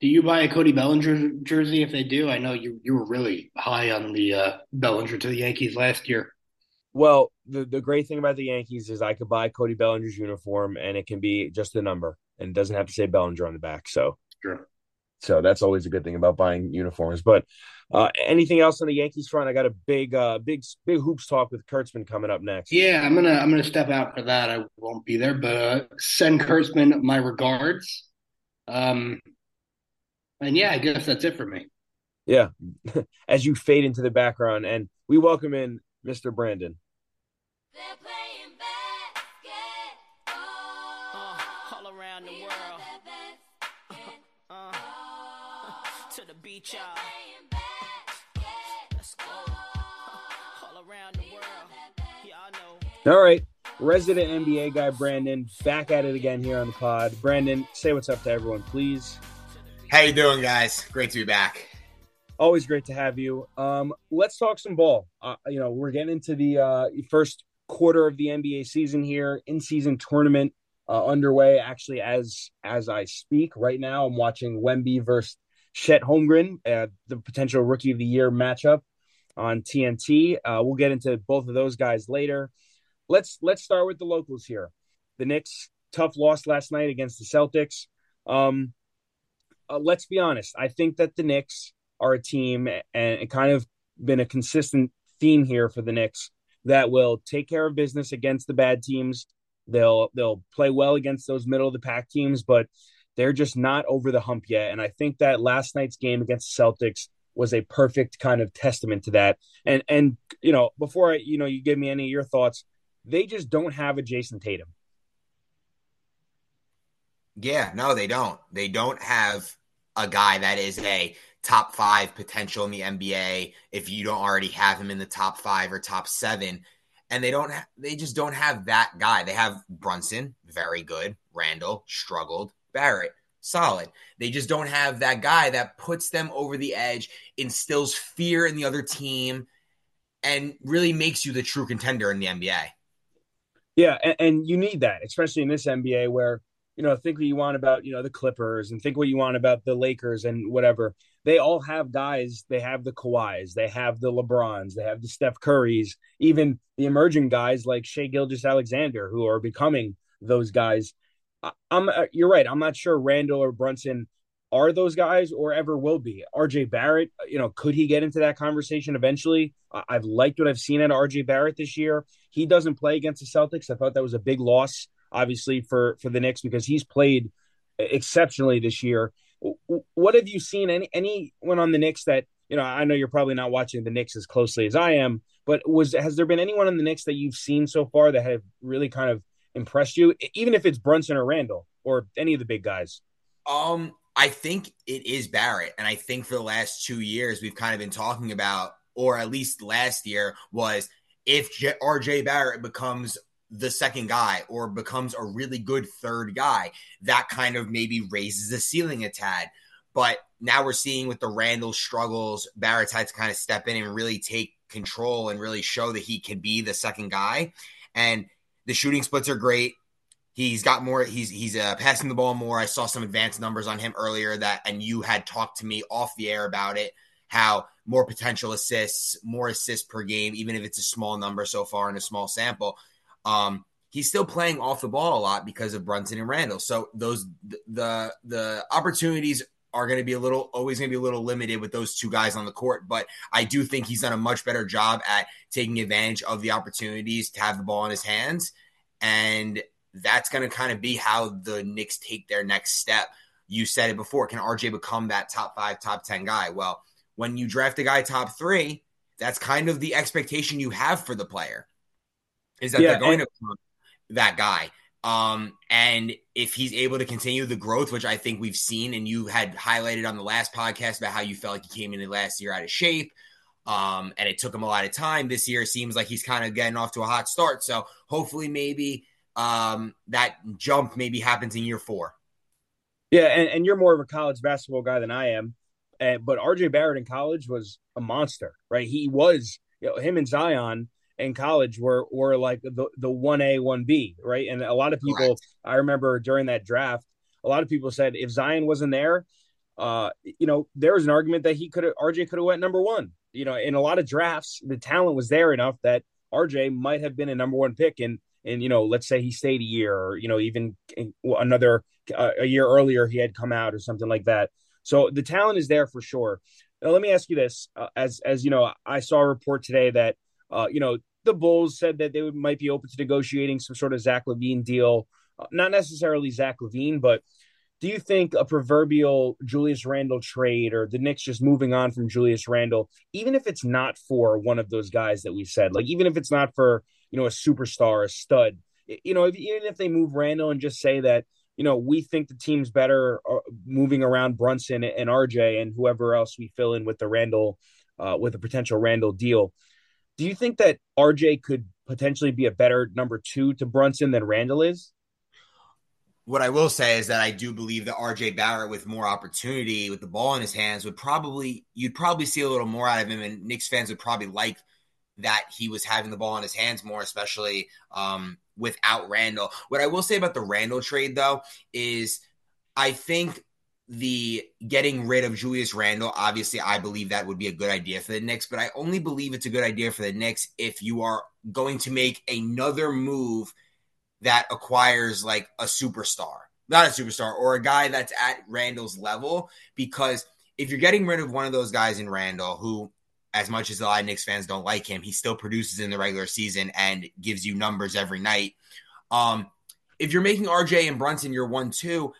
Do you buy a Cody Bellinger jersey if they do? I know you you were really high on the uh, Bellinger to the Yankees last year. Well, the the great thing about the Yankees is I could buy Cody Bellinger's uniform and it can be just a number and it doesn't have to say Bellinger on the back. So sure. So that's always a good thing about buying uniforms. But uh, anything else on the Yankees front? I got a big, uh, big, big hoops talk with Kurtzman coming up next. Yeah, I'm gonna, I'm gonna step out for that. I won't be there, but uh, send Kurtzman my regards. Um, and yeah, I guess that's it for me. Yeah, as you fade into the background, and we welcome in Mr. Brandon. All around the world. To the beat y'all. All right. Resident NBA guy Brandon back at it again here on the pod. Brandon, say what's up to everyone, please. How you doing, guys? Great to be back. Always great to have you. Um, let's talk some ball. Uh, you know, we're getting into the uh, first quarter of the NBA season here, in season tournament uh, underway. Actually, as as I speak right now, I'm watching Wemby versus Chet Holmgren, uh, the potential rookie of the year matchup on TNT. Uh, we'll get into both of those guys later. Let's let's start with the locals here. The Knicks tough loss last night against the Celtics. Um, uh, let's be honest. I think that the Knicks are a team, and it kind of been a consistent theme here for the Knicks that will take care of business against the bad teams. They'll they'll play well against those middle of the pack teams, but they're just not over the hump yet. And I think that last night's game against the Celtics was a perfect kind of testament to that. And and you know, before I you know you give me any of your thoughts, they just don't have a Jayson Tatum. Yeah, no, they don't. They don't have a guy that is a top five potential in the NBA if you don't already have him in the top five or top seven. And they don't, ha- they just don't have that guy. They have Brunson, very good. Randle, struggled. Barrett, solid. They just don't have that guy that puts them over the edge, instills fear in the other team, and really makes you the true contender in the NBA. Yeah, and, and you need that, especially in this NBA where you know think what you want about you know the Clippers and think what you want about the Lakers and whatever. They all have guys. They have the Kawhis, they have the LeBrons, they have the Steph Currys, even the emerging guys like Shai Gilgeous-Alexander, who are becoming those guys. I'm uh, you're right. I'm not sure Randle or Brunson are those guys or ever will be. RJ Barrett, uh, you know, could he get into that conversation eventually? I've liked what I've seen at RJ Barrett this year. He doesn't play against the Celtics. I thought that was a big loss, obviously, for for the Knicks because he's played exceptionally this year. What have you seen? Any anyone on the Knicks that you know? I know you're probably not watching the Knicks as closely as I am, but was has there been anyone on the Knicks that you've seen so far that have really kind of impressed you, even if it's Brunson or Randle or any of the big guys? Um, I think it is Barrett, and I think for the last two years we've kind of been talking about, or at least last year was if J- RJ Barrett becomes the second guy or becomes a really good third guy, that kind of maybe raises the ceiling a tad. But now we're seeing with the Randle struggles, Barrett's had to kind of step in and really take control and really show that he can be the second guy. And the shooting splits are great. He's got more. He's he's uh, passing the ball more. I saw some advanced numbers on him earlier that, and you had talked to me off the air about it. How more potential assists, more assists per game, even if it's a small number so far in a small sample. Um, he's still playing off the ball a lot because of Brunson and Randle. So those the the opportunities are going to be a little always going to be a little limited with those two guys on the court. But I do think he's done a much better job at taking advantage of the opportunities to have the ball in his hands, and that's going to kind of be how the Knicks take their next step. You said it before. Can RJ become that top five, top ten guy? Well, when you draft a guy top three, that's kind of the expectation you have for the player is that yeah, they're going and- to that guy. Um, and if he's able to continue the growth, which I think we've seen, and you had highlighted on the last podcast about how you felt like he came in the last year out of shape, um, and it took him a lot of time. This year seems like he's kind of getting off to a hot start. So hopefully, maybe um, that jump maybe happens in year four. Yeah, and, and you're more of a college basketball guy than I am, and, but RJ Barrett in college was a monster, right? He was, you know, him and Zion in college were were like the the one A one B right, and a lot of people Correct. I remember during that draft, a lot of people said if Zion wasn't there, uh, you know, there was an argument that he could have RJ could have went number one. You know, in a lot of drafts, the talent was there enough that RJ might have been a number one pick, and and you know, let's say he stayed a year, or you know, even another uh, a year earlier he had come out or something like that. So the talent is there for sure. Now, let me ask you this: uh, as as you know, I saw a report today that uh, you know the Bulls said that they would, might be open to negotiating some sort of Zach LaVine deal. Uh, not necessarily Zach LaVine, but do you think a proverbial Julius Randle trade or the Knicks just moving on from Julius Randle, even if it's not for one of those guys that we said, like even if it's not for you know a superstar, a stud, you know, if, even if they move Randle and just say that you know we think the team's better uh, moving around Brunson and RJ and whoever else we fill in with the Randle, uh, with a potential Randle deal do you think that RJ could potentially be a better number two to Brunson than Randle is? What I will say is that I do believe that RJ Barrett, with more opportunity, with the ball in his hands, would probably you'd probably see a little more out of him, and Knicks fans would probably like that he was having the ball in his hands more, especially um, without Randle. What I will say about the Randle trade, though, is I think the getting rid of Julius Randle, obviously, I believe that would be a good idea for the Knicks, but I only believe it's a good idea for the Knicks if you are going to make another move that acquires like a superstar, not a superstar, or a guy that's at Randle's level. Because if you're getting rid of one of those guys in Randle, who, as much as a lot of Knicks fans don't like him, he still produces in the regular season and gives you numbers every night. Um, if you're making RJ and Brunson your one two,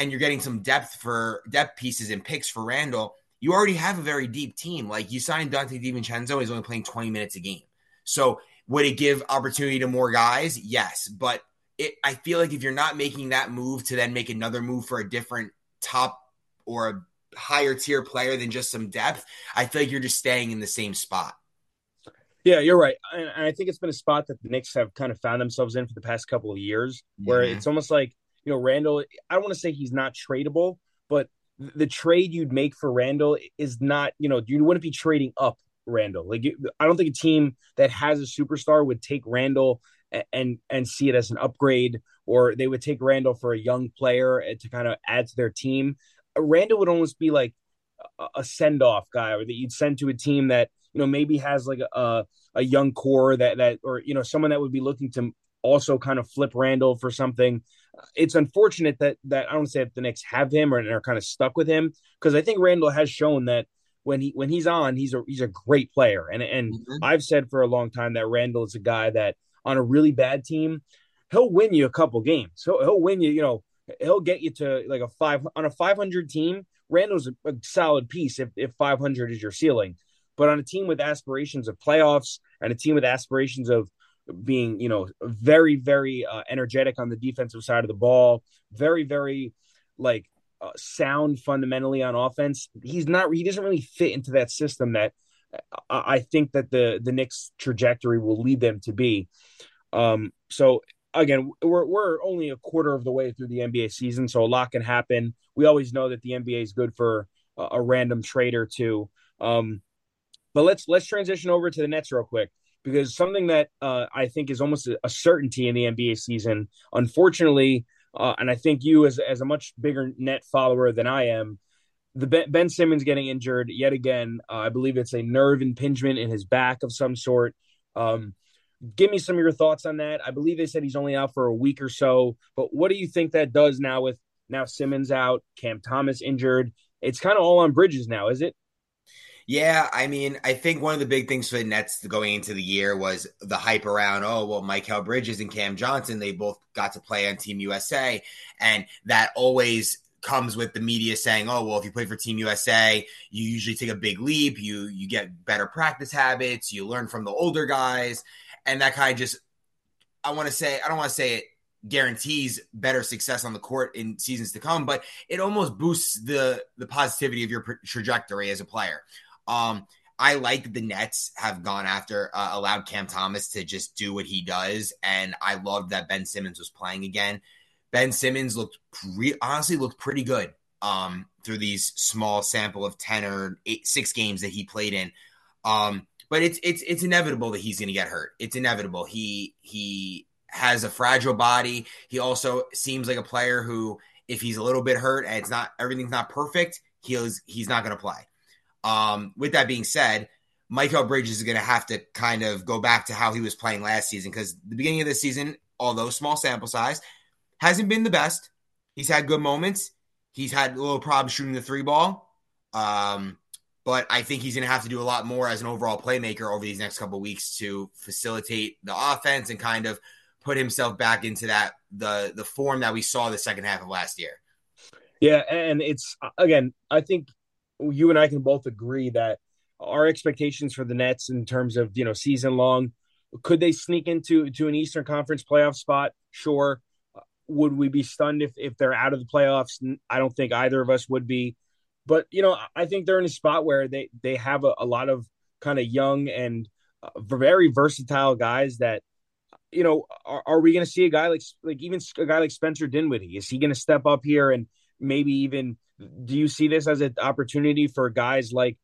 and you're getting some depth for depth pieces and picks for Randle, you already have a very deep team. Like you signed Donte DiVincenzo, he's only playing 20 minutes a game. So would it give opportunity to more guys? Yes. But it, I feel like if you're not making that move to then make another move for a different top or a higher tier player than just some depth, I feel like you're just staying in the same spot. Yeah, you're right. And I think it's been a spot that the Knicks have kind of found themselves in for the past couple of years where mm-hmm. it's almost like you know, Randle, I don't want to say he's not tradable, but the trade you'd make for Randle is not, you know, you wouldn't be trading up Randle. Like, I don't think a team that has a superstar would take Randle and, and and see it as an upgrade, or they would take Randle for a young player to kind of add to their team. Randle would almost be like a send off guy, or that you'd send to a team that you know maybe has like a a young core that that or you know someone that would be looking to also kind of flip Randle for something it's unfortunate that that I don't say that the Knicks have him or are kind of stuck with him because I think Randle has shown that when he when he's on, he's a he's a great player. And and mm-hmm. I've said for a long time that Randle is a guy that on a really bad team, he'll win you a couple games. He'll he'll win you, you know, he'll get you to like a five on a 500 team. Randle's a, a solid piece if if 500 is your ceiling. But on a team with aspirations of playoffs and a team with aspirations of being, you know, very, very uh, energetic on the defensive side of the ball, very, very like uh, sound fundamentally on offense. He's not, he doesn't really fit into that system that uh, I think that the the Knicks trajectory will lead them to be. Um, so again, we're we're only a quarter of the way through the NBA season, so a lot can happen. We always know that the NBA is good for a, a random trade or two. Um, but let's let's transition over to the Nets real quick because something that uh, I think is almost a certainty in the NBA season, unfortunately, uh, and I think you as as a much bigger net follower than I am, the Ben, ben Simmons getting injured yet again. Uh, I believe it's a nerve impingement in his back of some sort. Um, Give me some of your thoughts on that. I believe they said he's only out for a week or so, but what do you think that does now with now Simmons out, Cam Thomas injured? It's kind of all on Bridges now, is it? Yeah, I mean, I think one of the big things for the Nets going into the year was the hype around, oh, well, Mikal Bridges and Cam Johnson, they both got to play on Team USA. And that always comes with the media saying, "Oh, well, if you play for Team USA, you usually take a big leap. You you get better practice habits. You learn from the older guys, and that kind of just I want to say I don't want to say it guarantees better success on the court in seasons to come, but it almost boosts the the positivity of your trajectory as a player. Um, I like that the Nets have gone after uh, allowed Cam Thomas to just do what he does, and I love that Ben Simmons was playing again. Ben Simmons looked pre- honestly looked pretty good um, through these small sample of ten or eight, six games that he played in. Um, but it's it's it's inevitable that he's going to get hurt. It's inevitable. He he has a fragile body. He also seems like a player who, if he's a little bit hurt and it's not everything's not perfect, he's he's not going to play. Um, with that being said, Mikal Bridges is going to have to kind of go back to how he was playing last season because the beginning of the season, although small sample size, hasn't been the best. He's had good moments. He's had a little problem shooting the three ball. Um, but I think he's going to have to do a lot more as an overall playmaker over these next couple weeks to facilitate the offense and kind of put himself back into that the the form that we saw the second half of last year. Yeah, and it's again, I think you and I can both agree that our expectations for the Nets in terms of you know season long, could they sneak into to an Eastern Conference playoff spot? Sure would we be stunned if if they're out of the playoffs? I don't think either of us would be. But you know, I think they're in a spot where they they have a, a lot of kind of young and uh, very versatile guys that you know are, are we going to see a guy like like even a guy like Spencer Dinwiddie? Is he going to step up here and maybe even do you see this as an opportunity for guys like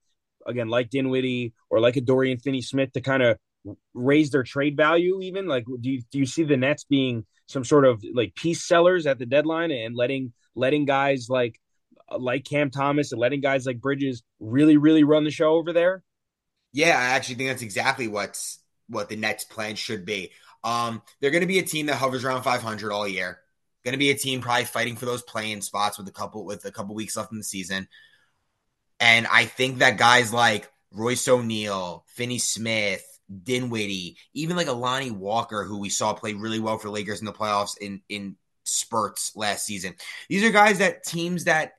again like Dinwiddie or like a Dorian Finney Smith to kind of raise their trade value even like do you, do you see the Nets being some sort of like piece sellers at the deadline and letting letting guys like like Cam Thomas and letting guys like Bridges really really run the show over there? Yeah, I actually think that's exactly what's what the Nets plan should be. Um, they're going to be a team that hovers around 500 all year. Going to be a team probably fighting for those playing spots with a couple with a couple weeks left in the season. And I think that guys like Royce O'Neale, Finney Smith, Dinwiddie, even like a Lonnie Walker, who we saw play really well for Lakers in the playoffs in in spurts last season. These are guys that teams that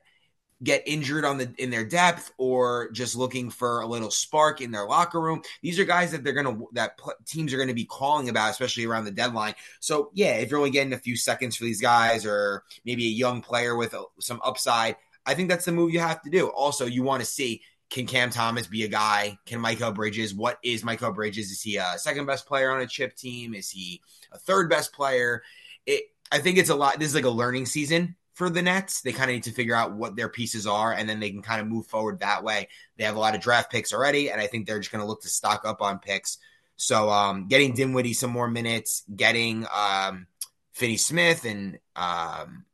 get injured on the in their depth or just looking for a little spark in their locker room. These are guys that they're gonna that teams are gonna be calling about, especially around the deadline. So yeah, if you're only getting a few seconds for these guys, or maybe a young player with a, some upside, I think that's the move you have to do. Also, you want to see can Cam Thomas be a guy? Can Mikal Bridges? What is Mikal Bridges? Is he a second best player on a chip team? Is he a third best player? It, I think it's a lot. This is like a learning season for the Nets. They kind of need to figure out what their pieces are, and then they can kind of move forward that way. They have a lot of draft picks already, and I think they're just going to look to stock up on picks. So, um, getting Dinwiddie some more minutes, getting um, Finney Smith and um,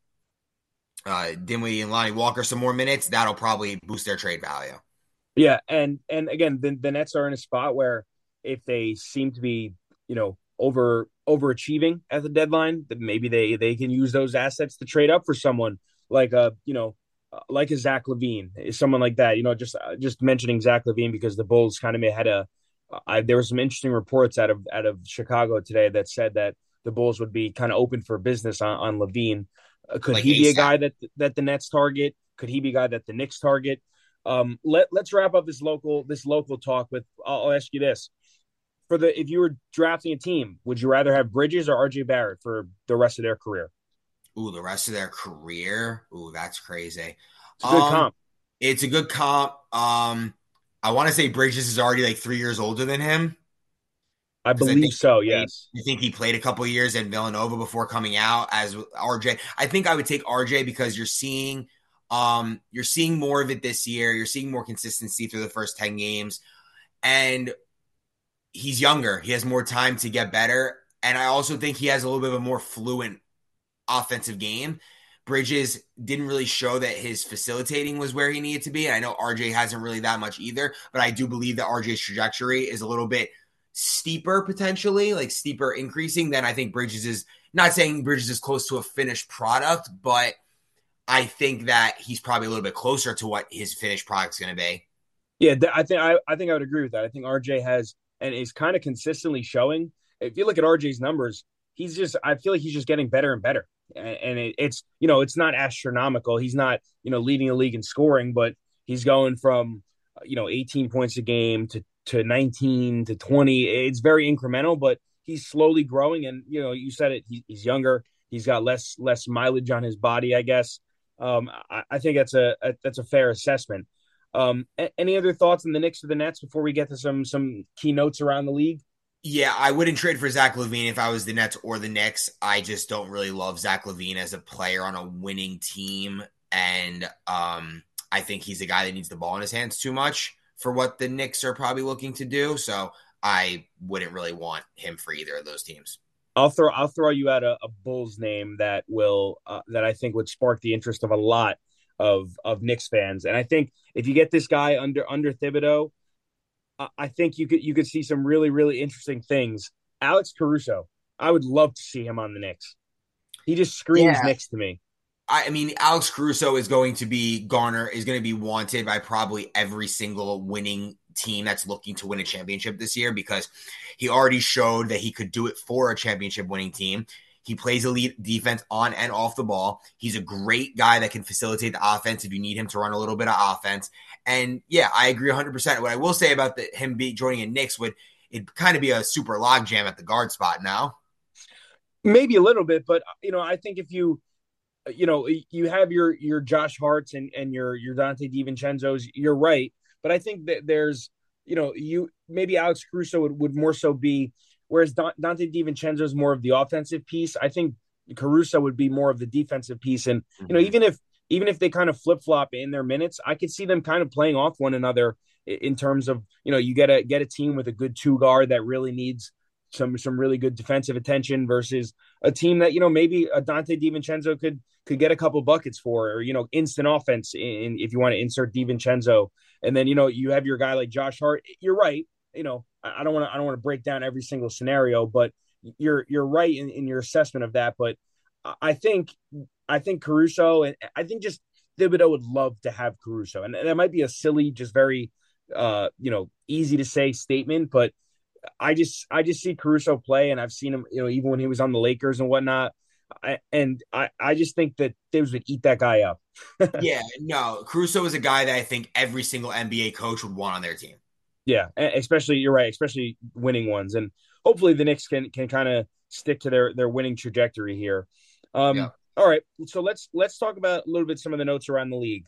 uh, Dinwiddie and Lonnie Walker some more minutes, that'll probably boost their trade value. Yeah, and and again, the, the Nets are in a spot where if they seem to be, you know, over overachieving at the deadline, that maybe they they can use those assets to trade up for someone like a, you know, uh, like a Zach LaVine, someone like that. You know, just uh, just mentioning Zach LaVine because the Bulls kind of had a. I, there were some interesting reports out of out of Chicago today that said that the Bulls would be kind of open for business on, on LaVine. Uh, could like he be a guy that that the Nets target? Could he be a guy that the Knicks target? Um, let let's wrap up this local this local talk with. I'll, I'll ask you this: for the if you were drafting a team, would you rather have Bridges or RJ Barrett for the rest of their career? Ooh, the rest of their career. Ooh, that's crazy. It's a good um, comp. It's a good comp. Um, I want to say Bridges is already like three years older than him. I believe I so. Yes. You think he played a couple years in Villanova before coming out as RJ? I think I would take RJ because you're seeing um, you're seeing more of it this year. You're seeing more consistency through the first 10 games. And he's younger. He has more time to get better. And I also think he has a little bit of a more fluent offensive game. Bridges didn't really show that his facilitating was where he needed to be. And I know RJ hasn't really that much either, but I do believe that RJ's trajectory is a little bit steeper potentially, like steeper increasing, then I think Bridges is not saying Bridges is close to a finished product, but I think that he's probably a little bit closer to what his finished product is going to be. Yeah, I think I, I think I would agree with that. I think RJ has and is kind of consistently showing. If you look at RJ's numbers, he's just I feel like he's just getting better and better. And, it, it's you know it's not astronomical. He's not you know leading the league in scoring, but he's going from you know 18 points a game to to 19 to 20. It's very incremental, but he's slowly growing. And you know you said it. He, he's younger. He's got less less mileage on his body, I guess. Um, I, I think that's a, a that's a fair assessment. Um, any other thoughts on the Knicks or the Nets before we get to some some keynotes around the league? Yeah, I wouldn't trade for Zach LaVine if I was the Nets or the Knicks. I just don't really love Zach LaVine as a player on a winning team, and um, I think he's a guy that needs the ball in his hands too much for what the Knicks are probably looking to do. So I wouldn't really want him for either of those teams. I'll throw I'll throw you out a, a Bulls name that will uh, that I think would spark the interest of a lot of of Knicks fans, and I think if you get this guy under under Thibodeau, I think you could you could see some really really interesting things. Alex Caruso, I would love to see him on the Knicks. He just screams yeah. Knicks to me. I mean, Alex Caruso is going to be Garner is going to be wanted by probably every single winning team that's looking to win a championship this year because he already showed that he could do it for a championship winning team. He plays elite defense on and off the ball. He's a great guy that can facilitate the offense if you need him to run a little bit of offense. And yeah, I agree 100%. What I will say about the, him be joining in Knicks would it kind of be a super logjam at the guard spot now. Maybe a little bit, but you know, I think if you you know you have your your Josh Harts and and your your Donte DiVincenzo's, you're right. But I think that there's you know you maybe Alex Caruso would, would more so be whereas Donte DiVincenzo is more of the offensive piece. I think Caruso would be more of the defensive piece. And you know, mm-hmm. even if even if they kind of flip flop in their minutes, I could see them kind of playing off one another in terms of you know you get a get a team with a good two guard that really needs some some really good defensive attention versus a team that you know maybe a Donte DiVincenzo could could get a couple buckets for or you know instant offense in if you want to insert DiVincenzo and then you know you have your guy like Josh Hart you're right you know I don't want to I don't want to break down every single scenario but you're you're right in, in your assessment of that but I think I think Caruso and I think just Thibodeau would love to have Caruso and that might be a silly just very uh you know easy to say statement but I just I just see Caruso play, and I've seen him, you know, even when he was on the Lakers and whatnot. I, and I, I just think that they would eat that guy up. yeah, no, Caruso is a guy that I think every single NBA coach would want on their team. Yeah, especially you're right, especially winning ones, and hopefully the Knicks can can kind of stick to their their winning trajectory here. Um, yeah. All right, so let's let's talk about a little bit some of the notes around the league.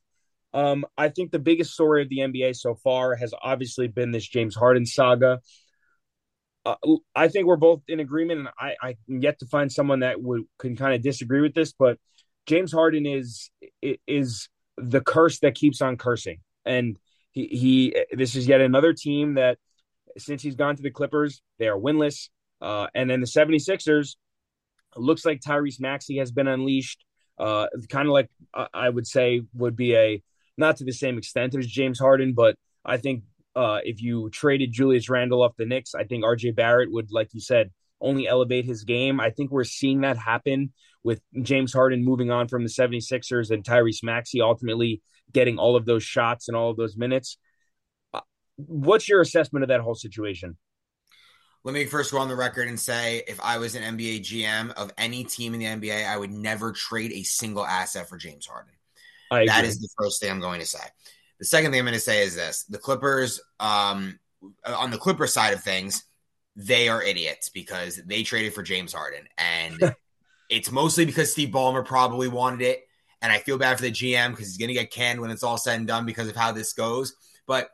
Um, I think the biggest story of the NBA so far has obviously been this James Harden saga uh, I think we're both in agreement, and I, I can yet to find someone that would can kind of disagree with this. But James Harden is is the curse that keeps on cursing, and he he this is yet another team that since he's gone to the Clippers, they are winless. Uh, and then the 76ers looks like Tyrese Maxey has been unleashed. Uh, kind of like I would say would be a not to the same extent as James Harden, but I think uh, if you traded Julius Randle off the Knicks, I think RJ Barrett would, like you said, only elevate his game. I think we're seeing that happen with James Harden moving on from the 76ers and Tyrese Maxey ultimately getting all of those shots and all of those minutes. Uh, what's your assessment of that whole situation? Let me first go on the record and say if I was an NBA GM of any team in the NBA, I would never trade a single asset for James Harden. That is the first thing I'm going to say. The second thing I'm going to say is this: the Clippers, um, on the Clipper side of things, they are idiots because they traded for James Harden, and it's mostly because Steve Ballmer probably wanted it. And I feel bad for the GM because he's going to get canned when it's all said and done because of how this goes. But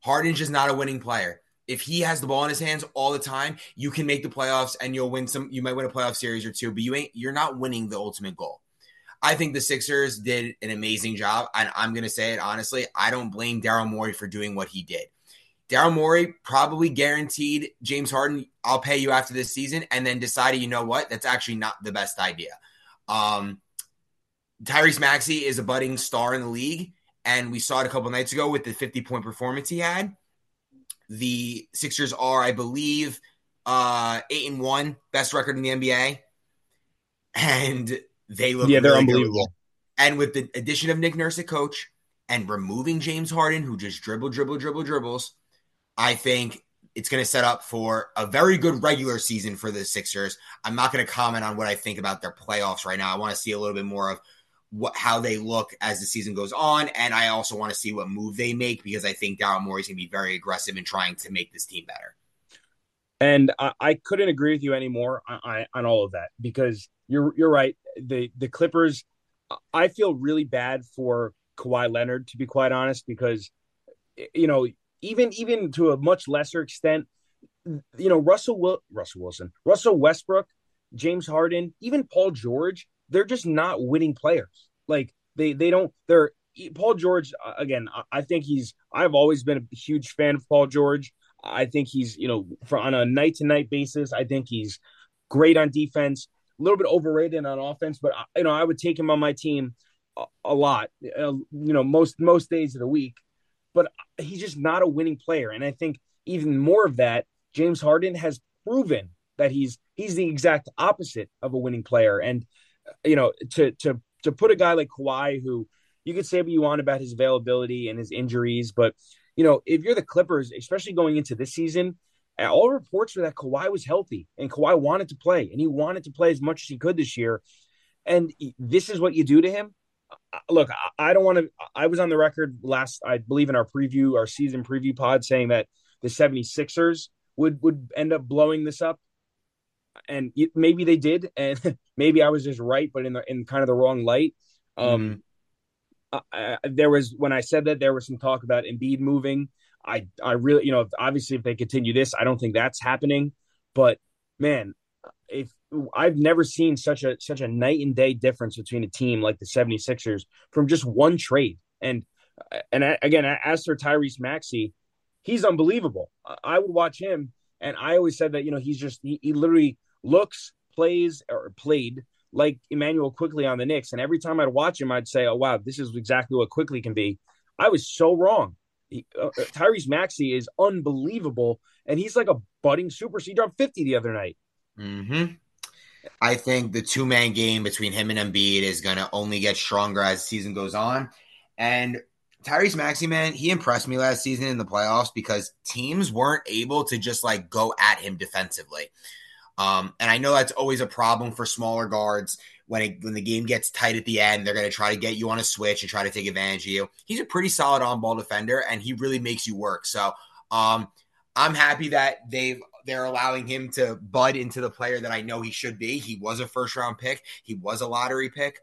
Harden's just not a winning player. If he has the ball in his hands all the time, you can make the playoffs and you'll win some. You might win a playoff series or two, but you ain't. You're not winning the ultimate goal. I think the Sixers did an amazing job. And I'm going to say it honestly, I don't blame Daryl Morey for doing what he did. Daryl Morey probably guaranteed James Harden, I'll pay you after this season, and then decided, you know what, that's actually not the best idea. Um, Tyrese Maxey is a budding star in the league, and we saw it a couple nights ago with the 50 point performance he had. the Sixers are, I believe, uh, eight and one, best record in the NBA, and they look yeah, they're really unbelievable. Good. And with the addition of Nick Nurse coach and removing James Harden, who just dribble, dribble, dribble, dribbles, I think it's going to set up for a very good regular season for the Sixers. I'm not going to comment on what I think about their playoffs right now. I want to see a little bit more of what how they look as the season goes on, and I also want to see what move they make because I think Daryl Morey is going to be very aggressive in trying to make this team better. And I, I couldn't agree with you anymore on, on all of that because you're you're right. The the Clippers, I feel really bad for Kawhi Leonard to be quite honest because you know even even to a much lesser extent, you know Russell Will Russell Wilson, Russell Westbrook, James Harden, even Paul George, they're just not winning players. Like they they don't they're Paul George uh, again. I think he's. I've always been a huge fan of Paul George. I think he's you know for on a night to night basis. I think he's great on defense. A little bit overrated on offense, but uh, you know I would take him on my team a, a lot. Uh, you know most most days of the week but uh, he's just not a winning player. And I think even more of that, James Harden has proven that he's he's the exact opposite of a winning player. And you know, to to to put a guy like Kawhi, who you could say what you want about his availability and his injuries, but you know, if you're the Clippers, especially going into this season, all reports were that Kawhi was healthy and Kawhi wanted to play and he wanted to play as much as he could this year. And this is what you do to him look, I don't want to. I was on the record last, I believe, in our preview, our season preview pod, saying that the 76ers would would end up blowing this up, and maybe they did, and maybe I was just right, but in the in kind of the wrong light. Um, mm-hmm. I, I, there was when I said that there was some talk about Embiid moving. I I really, you know, obviously if they continue this, I don't think that's happening. But man, if I've never seen such a such a night and day difference between a team like the 76ers from just one trade. And and again, as for Tyrese Maxey, he's unbelievable. I would watch him, and I always said that you know he's just he, he literally looks, plays, or played like Immanuel Quickley on the Knicks. And every time I'd watch him, I'd say, "Oh wow, this is exactly what Quickley can be." I was so wrong. He, uh, uh Tyrese Maxey is unbelievable, and he's like a budding super. He dropped fifty the other night. Hmm. I think the two man game between him and Embiid is going to only get stronger as the season goes on. And Tyrese Maxey, man, he impressed me last season in the playoffs because teams weren't able to just like go at him defensively. Um, and I know that's always a problem for smaller guards when it, when the game gets tight at the end. They're going to try to get you on a switch and try to take advantage of you. He's a pretty solid on ball defender, and he really makes you work. So um, I'm happy that they've they're allowing him to bud into the player that I know he should be. He was a first round pick, he was a lottery pick,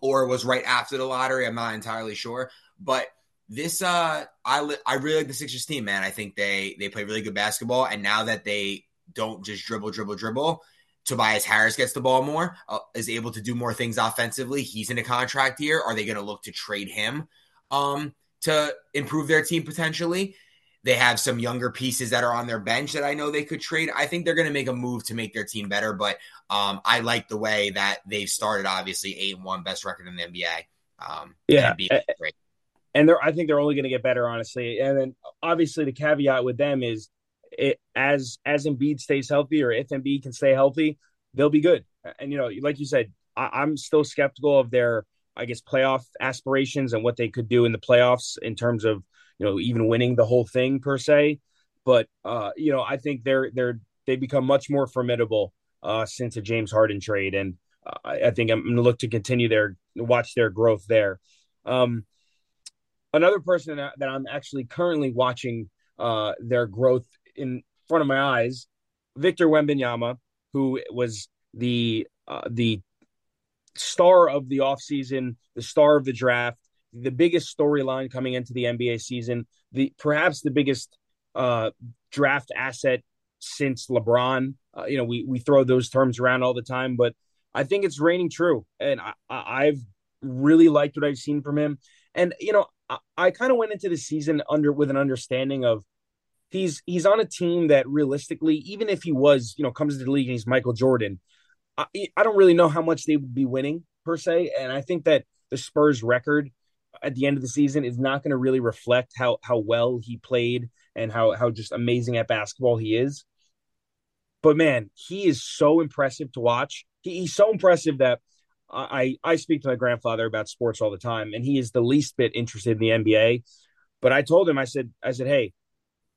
or was right after the lottery. I'm not entirely sure, but this uh I I really like the Sixers team, man. I think they they play really good basketball, and now that they don't just dribble, dribble, dribble. Tobias Harris gets the ball more, uh, is able to do more things offensively. He's in a contract here. Are they going to look to trade him um, to improve their team potentially? They have some younger pieces that are on their bench that I know they could trade. I think they're going to make a move to make their team better, but um, I like the way that they've started. Obviously, eight and one, best record in the NBA. Um, yeah, great. And they're, I think they're only going to get better, honestly. And then obviously the caveat with them is, it, as as Embiid stays healthy, or if Embiid can stay healthy, they'll be good. And you know, like you said, I, I'm still skeptical of their, I guess, playoff aspirations and what they could do in the playoffs in terms of you know even winning the whole thing per se. But uh, you know, I think they're they're they become much more formidable uh, since the James Harden trade, and uh, I think I'm going to look to continue their watch their growth there. Um, another person that, that, I'm actually currently watching uh, their growth in front of my eyes, Victor Wembanyama, who was the uh, the star of the offseason, the star of the draft, the biggest storyline coming into the NBA season, the perhaps the biggest uh, draft asset since LeBron. Uh, you know, we we throw those terms around all the time, but I think it's reigning true, and I, I've really liked what I've seen from him. And you know, I, I kind of went into the season under with an understanding of he's he's on a team that realistically, even if he was, you know, comes to the league and he's Michael Jordan, I, I don't really know how much they would be winning per se. And I think that the Spurs record at the end of the season is not going to really reflect how how well he played and how how just amazing at basketball he is. But man, he is so impressive to watch. He, he's so impressive that I I speak to my grandfather about sports all the time, and he is the least bit interested in the NBA. But I told him, I said, I said, hey,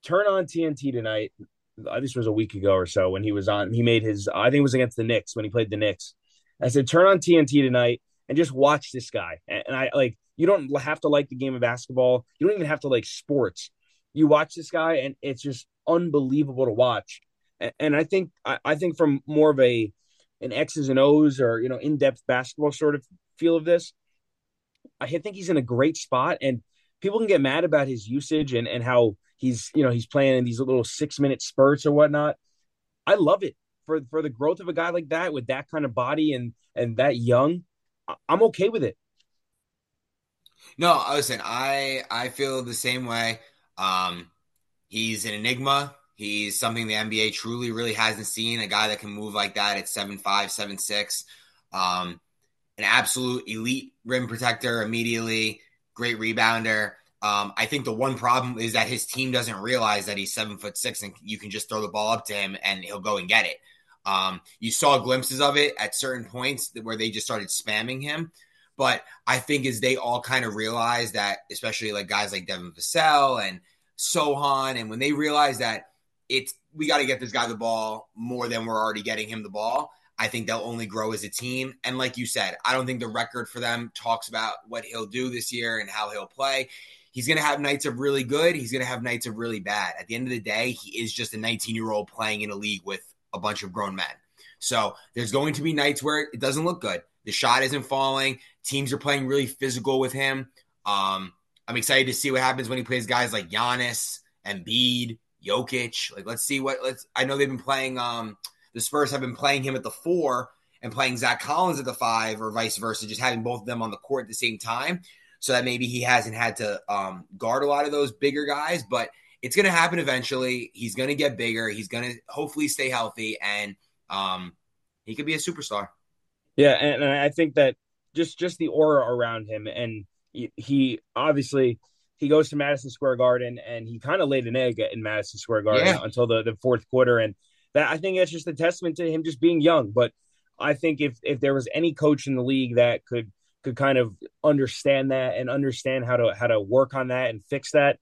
turn on TNT tonight. This was a week ago or so when he was on. He made his, I think it was against the Knicks when he played the Knicks. I said, turn on TNT tonight and just watch this guy. And I like, you don't have to like the game of basketball. You don't even have to like sports. You watch this guy, and it's just unbelievable to watch. And, and I think, I, I think from more of a an X's and O's or you know in depth basketball sort of feel of this, I think he's in a great spot. And people can get mad about his usage and and how he's you know he's playing in these little six minute spurts or whatnot. I love it for for the growth of a guy like that with that kind of body and and that young. I'm okay with it. No, I listen, I I feel the same way. Um, he's an enigma. He's something the NBA truly, really hasn't seen. A guy that can move like that at seven five, seven six. Um, an absolute elite rim protector immediately, great rebounder. Um, I think the one problem is that his team doesn't realize that he's seven foot six and you can just throw the ball up to him and he'll go and get it. Um, you saw glimpses of it at certain points where they just started spamming him. But I think as they all kind of realize that, especially like guys like Devin Vassell and Sochan, and when they realize that it's we got to get this guy the ball more than we're already getting him the ball. I think they'll only grow as a team. And like you said, I don't think the record for them talks about what he'll do this year and how he'll play. He's going to have nights of really good. He's going to have nights of really bad. At the end of the day, he is just a 19 year old playing in a league with a bunch of grown men. So there's going to be nights where it doesn't look good. The shot isn't falling. Teams are playing really physical with him. Um, I'm excited to see what happens when he plays guys like Giannis, Embiid, Jokic. Like, let's see what. Let's. I know they've been playing. Um, the Spurs have been playing him at the four and playing Zach Collins at the five, or vice versa, just having both of them on the court at the same time, so that maybe he hasn't had to um, guard a lot of those bigger guys. But it's going to happen eventually. He's going to get bigger. He's going to hopefully stay healthy, and um, he could be a superstar. Yeah, and, and I think that just just the aura around him, and he, he obviously he goes to Madison Square Garden and he kind of laid an egg in Madison Square Garden yeah. until the, the fourth quarter. And that I think that's just a testament to him just being young. But I think if if there was any coach in the league that could could kind of understand that and understand how to how to work on that and fix that,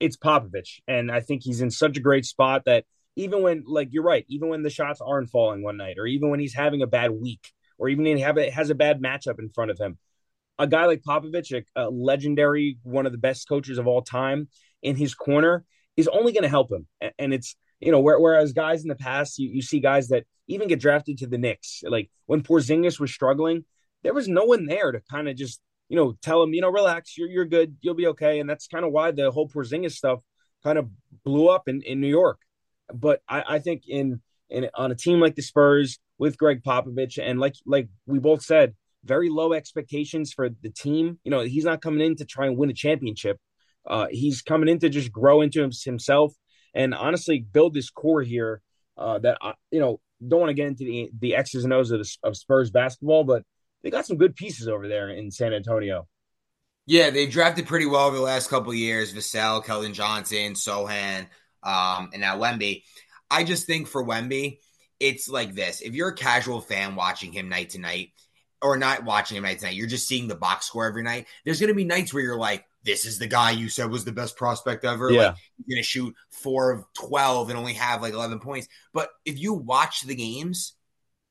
it's Popovich. And I think he's in such a great spot that even when like you're right, even when the shots aren't falling one night, or even when he's having a bad week, or even when he a, has a bad matchup in front of him, a guy like Popovich, a, a legendary, one of the best coaches of all time, in his corner is only going to help him. And, and, it's you know, whereas guys in the past, you, you see guys that even get drafted to the Knicks, like when Porzingis was struggling, there was no one there to kind of just you know tell him, you know, relax, you're you're good, you'll be okay. And that's kind of why the whole Porzingis stuff kind of blew up in in New York. But I, I think in in on a team like the Spurs with Gregg Popovich, and like like we both said, very low expectations for the team. You know, he's not coming in to try and win a championship. Uh, he's coming in to just grow into himself and honestly build this core here. Uh, that I, you know don't want to get into the the X's and O's of, the, of Spurs basketball, but they got some good pieces over there in San Antonio. Yeah, they drafted pretty well over the last couple years. Vassell, Keldon Johnson, Sochan, um, and now Wemby. I just think for Wemby, it's like this. If you're a casual fan watching him night to night, or not watching him night to night, you're just seeing the box score every night. There's going to be nights where you're like, this is the guy you said was the best prospect ever. Yeah. Like, you're going to shoot four of 12 and only have like 11 points. But if you watch the games,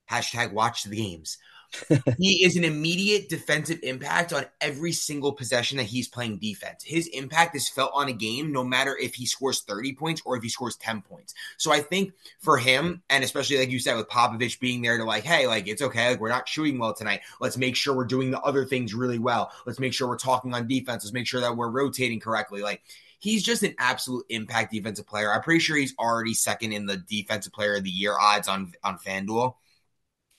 hashtag watch the games, he is an immediate defensive impact on every single possession that he's playing defense. His impact is felt on a game no matter if he scores 30 points or if he scores 10 points. So I think for him, and especially like you said with Popovich being there to like, hey, like it's okay, like we're not shooting well tonight. Let's make sure we're doing the other things really well. Let's make sure we're talking on defense. Let's make sure that we're rotating correctly. Like he's just an absolute impact defensive player. I'm pretty sure he's already second in the defensive player of the year odds on on FanDuel.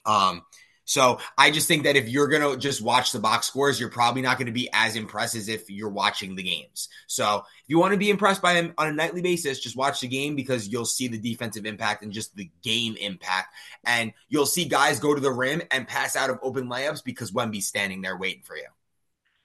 Um, so I just think that if you're going to just watch the box scores, you're probably not going to be as impressed as if you're watching the games. So if you want to be impressed by him on a nightly basis, just watch the game because you'll see the defensive impact and just the game impact. And you'll see guys go to the rim and pass out of open layups because Wemby's standing there waiting for you.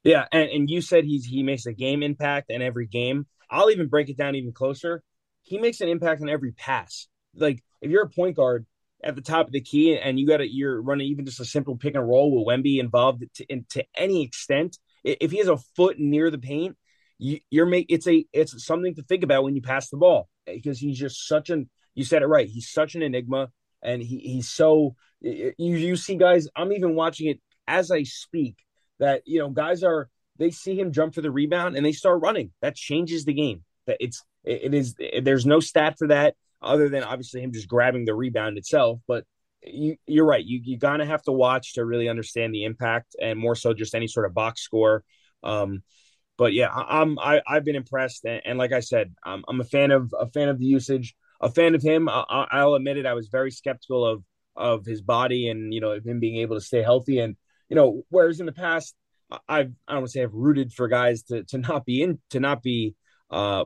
Yeah, and, and you said he's he makes a game impact in every game. I'll even break it down even closer. He makes an impact on every pass. Like if you're a point guard at the top of the key and you got to you're running even just a simple pick and roll with Wemby involved to, in, to any extent, if he has a foot near the paint, you, are make it's a it's something to think about when you pass the ball because he's just such an you said it right. He's such an enigma, and he he's so you you see guys. I'm even watching it as I speak that you know guys are they see him jump for the rebound and they start running. That changes the game. That it's it is there's no stat for that other than obviously him just grabbing the rebound itself. But you, you're right. You you gotta have to watch to really understand the impact, and more so just any sort of box score. Um, but yeah, I, I'm I, I've been impressed, and, and like I said, I'm, I'm a fan of a fan of the usage, a fan of him. I, I'll admit it. I was very skeptical of of his body and you know him being able to stay healthy, and you know whereas in the past I've I don't want to say I've rooted for guys to to not be in to not be uh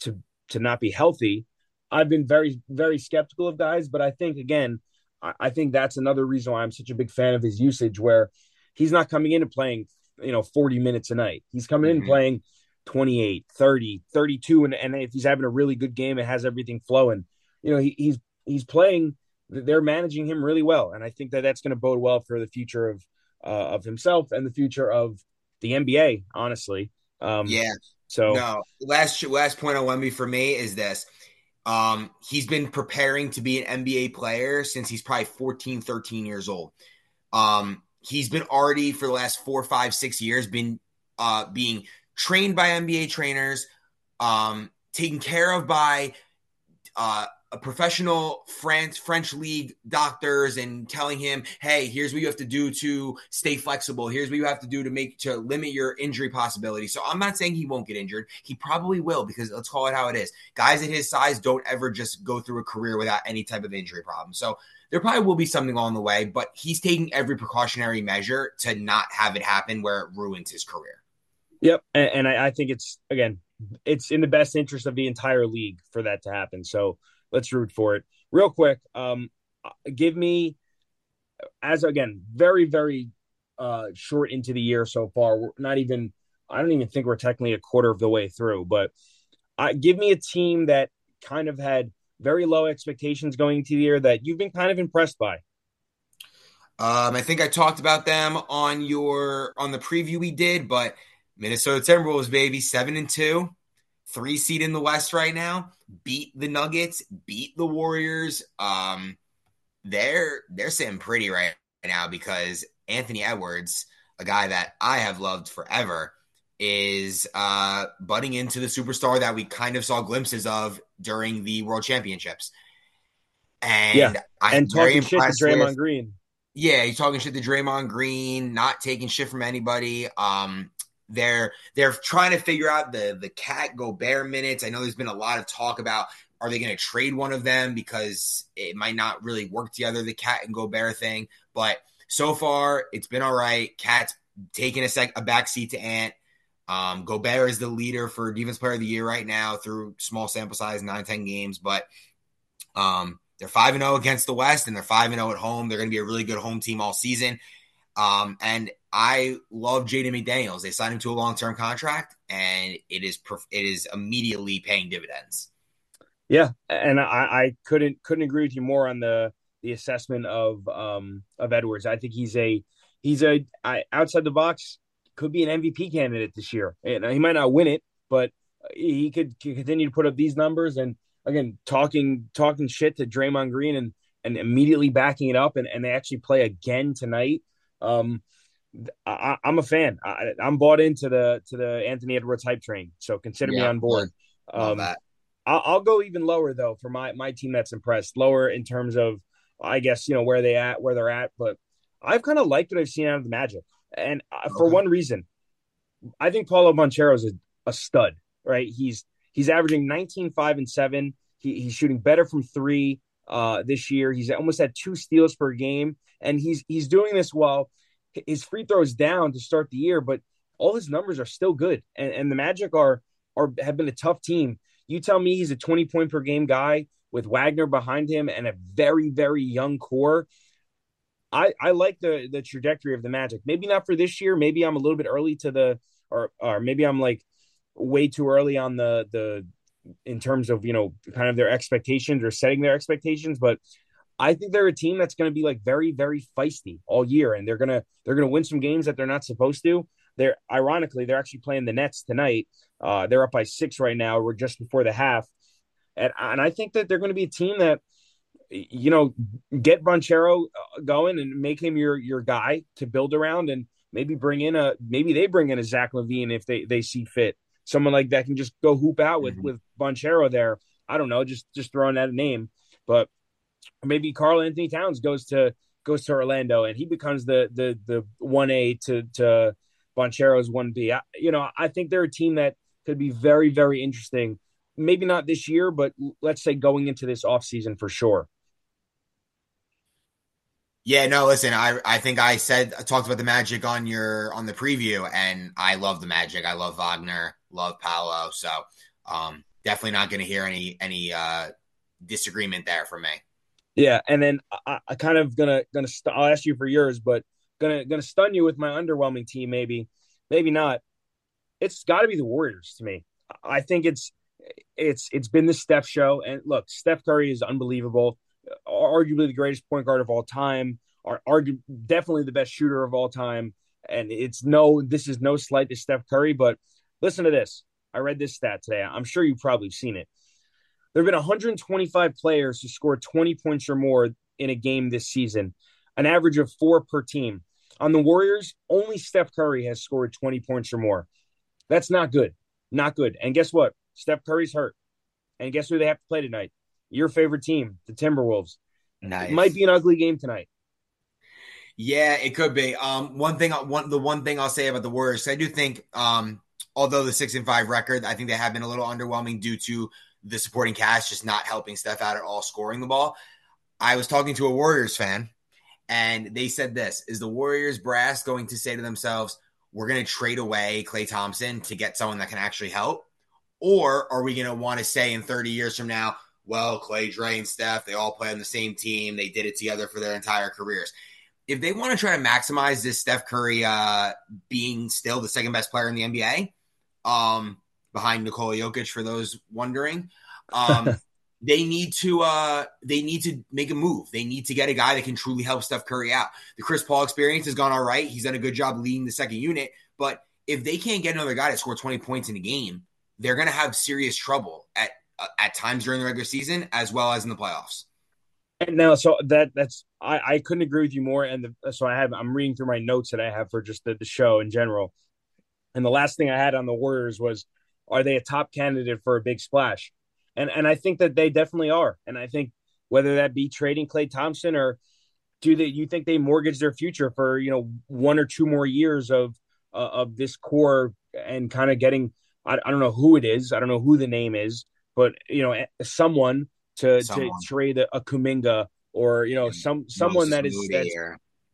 to to not be healthy. I've been very very skeptical of guys, but I think again, I, I think that's another reason why I'm such a big fan of his usage, where he's not coming in and playing you know 40 minutes a night. He's coming mm-hmm. in playing 28, 30, 32, and and if he's having a really good game, it has everything flowing. You know, he, he's he's playing. They're managing him really well, and I think that that's going to bode well for the future of uh, of himself and the future of the NBA. Honestly, um, yeah. So no, last last point on Wemby for me is this. Um, he's been preparing to be an NBA player since he's probably 14, 13 years old. Um, he's been already for the last four, five, six years been uh, being trained by NBA trainers, um, taken care of by uh, professional French French league doctors and telling him, "Hey, here's what you have to do to stay flexible. Here's what you have to do to make to limit your injury possibility." So I'm not saying he won't get injured. He probably will because let's call it how it is. Guys at his size don't ever just go through a career without any type of injury problem. So there probably will be something along the way, but he's taking every precautionary measure to not have it happen where it ruins his career. Yep, and, and I, I think it's again, it's in the best interest of the entire league for that to happen. So let's root for it. Real quick, um, give me as again very very uh, short into the year so far. We're not even. I don't even think we're technically a quarter of the way through, but uh, give me a team that kind of had very low expectations going into the year that you've been kind of impressed by. Um, I think I talked about them on your on the preview we did, but Minnesota Timberwolves, baby, seven and two three seed in the West right now, beat the Nuggets, beat the Warriors. Um, they're they're sitting pretty right now because Anthony Edwards, a guy that I have loved forever, is uh, butting into the superstar that we kind of saw glimpses of during the World Championships. And yeah, I'm and talking shit to Draymond with, Green. Yeah, he's talking shit to Draymond Green, not taking shit from anybody. Um, they're they're trying to figure out the the KAT Gobert minutes. I know there's been a lot of talk about are they going to trade one of them because it might not really work together the KAT and Gobert thing. But so far it's been all right. KAT's taking a sec a backseat to Ant. Um, Gobert is the leader for defense player of the year right now through small sample size, nine, 10 games. But um, they're 5 and 0 against the West and they're 5 and 0 at home. They're going to be a really good home team all season. Um, and I love Jaden McDaniels. They signed him to a long term contract, and it is it is immediately paying dividends. Yeah, and I, I couldn't couldn't agree with you more on the the assessment of um of Edwards. I think he's a he's a I, outside the box could be an MVP candidate this year. And he might not win it, but he could, continue to put up these numbers and again talking talking shit to Draymond Green and and immediately backing it up and, and they actually play again tonight. Um, I, am a fan. I, am bought into the to the Anthony Edwards hype train. So consider yeah, me on board. Um, I'll, I'll, go even lower though for my my team that's impressed. Lower in terms of, I guess you know where they at, where they're at. But I've kind of liked what I've seen out of the Magic, and uh, for one reason, I think Paolo Banchero is a, a, stud. Right? He's he's averaging 19, 5, and seven. He, he's shooting better from three uh, this year. He's almost at two steals per game, and he's he's doing this while his free throws down to start the year, but all his numbers are still good. And, and the Magic are are have been a tough team. You tell me he's a 20 point per game guy with Wagner behind him and a very, very young core. I, I like the the trajectory of the Magic. Maybe not for this year. Maybe I'm a little bit early to the or or maybe I'm like way too early on the the in terms of you know kind of their expectations or setting their expectations, but I think they're a team that's going to be like very very feisty all year, and they're gonna they're gonna win some games that they're not supposed to. They're ironically they're actually playing the Nets tonight. Uh, they're up by six right now. We're just before the half, and and I think that they're going to be a team that you know get Banchero uh, going and make him your your guy to build around, and maybe bring in a maybe they bring in a Zach LaVine if they they see fit someone like that can just go hoop out with mm-hmm. with Banchero there. I don't know, just just throwing that name, but maybe Karl-Anthony Towns goes to goes to Orlando and he becomes the the the one A to to Banchero's one B. You know, I think they're a team that could be very very interesting. Maybe not this year, but let's say going into this offseason for sure. Yeah, no, listen, I I think I said I talked about the Magic on your on the preview, and I love the Magic. I love Wagner love Paolo. So um, definitely not to hear any any uh, disagreement there from me. Yeah, and then I, I kind of gonna gonna st- I'll ask you for yours, but gonna gonna stun you with my underwhelming team. Maybe, maybe not. It's got to be the Warriors to me. I think it's it's it's been the Steph show, and look, Steph Curry is unbelievable, arguably the greatest point guard of all time, are argue definitely the best shooter of all time. And it's no, this is no slight to Steph Curry, but Listen to this. I read this stat today. I'm sure you've probably seen it. There have been 125 players who scored 20 points or more in a game this season, an average of four per team. On the Warriors, only Steph Curry has scored 20 points or more. That's not good. Not good. And guess what? Steph Curry's hurt. And guess who they have to play tonight? Your favorite team, the Timberwolves. Nice. It might be an ugly game tonight. Yeah, it could be. Um, one thing, one the one thing I'll say about the Warriors, I do think um, although the six and five record, I think they have been a little underwhelming due to the supporting cast just not helping Steph out at all scoring the ball. I was talking to a Warriors fan, and they said this is the Warriors brass going to say to themselves, we're going to trade away Klay Thompson to get someone that can actually help? Or are we going to want to say in 30 years from now, well, Klay, Dre, and Steph, they all play on the same team. They did it together for their entire careers. If they want to try to maximize this Steph Curry uh, being still the second best player in the NBA, um, behind Nikola Jokic for those wondering. Um, they need to uh, they need to make a move. They need to get a guy that can truly help Steph Curry out. The Chris Paul experience has gone all right. He's done a good job leading the second unit, but if they can't get another guy to score 20 points in a game, they're going to have serious trouble at uh, at times during the regular season as well as in the playoffs. And now, so that that's I, I couldn't agree with you more. And the, so I have I'm reading through my notes that I have for just the, the show in general. And the last thing I had on the Warriors was, are they a top candidate for a big splash? And and I think that they definitely are. And I think whether that be trading Klay Thompson or do they you think they mortgage their future for you know one or two more years of uh, of this core and kind of getting I, I don't know who it is I don't know who the name is but you know someone to someone. to trade a, a Kuminga or you know some someone that is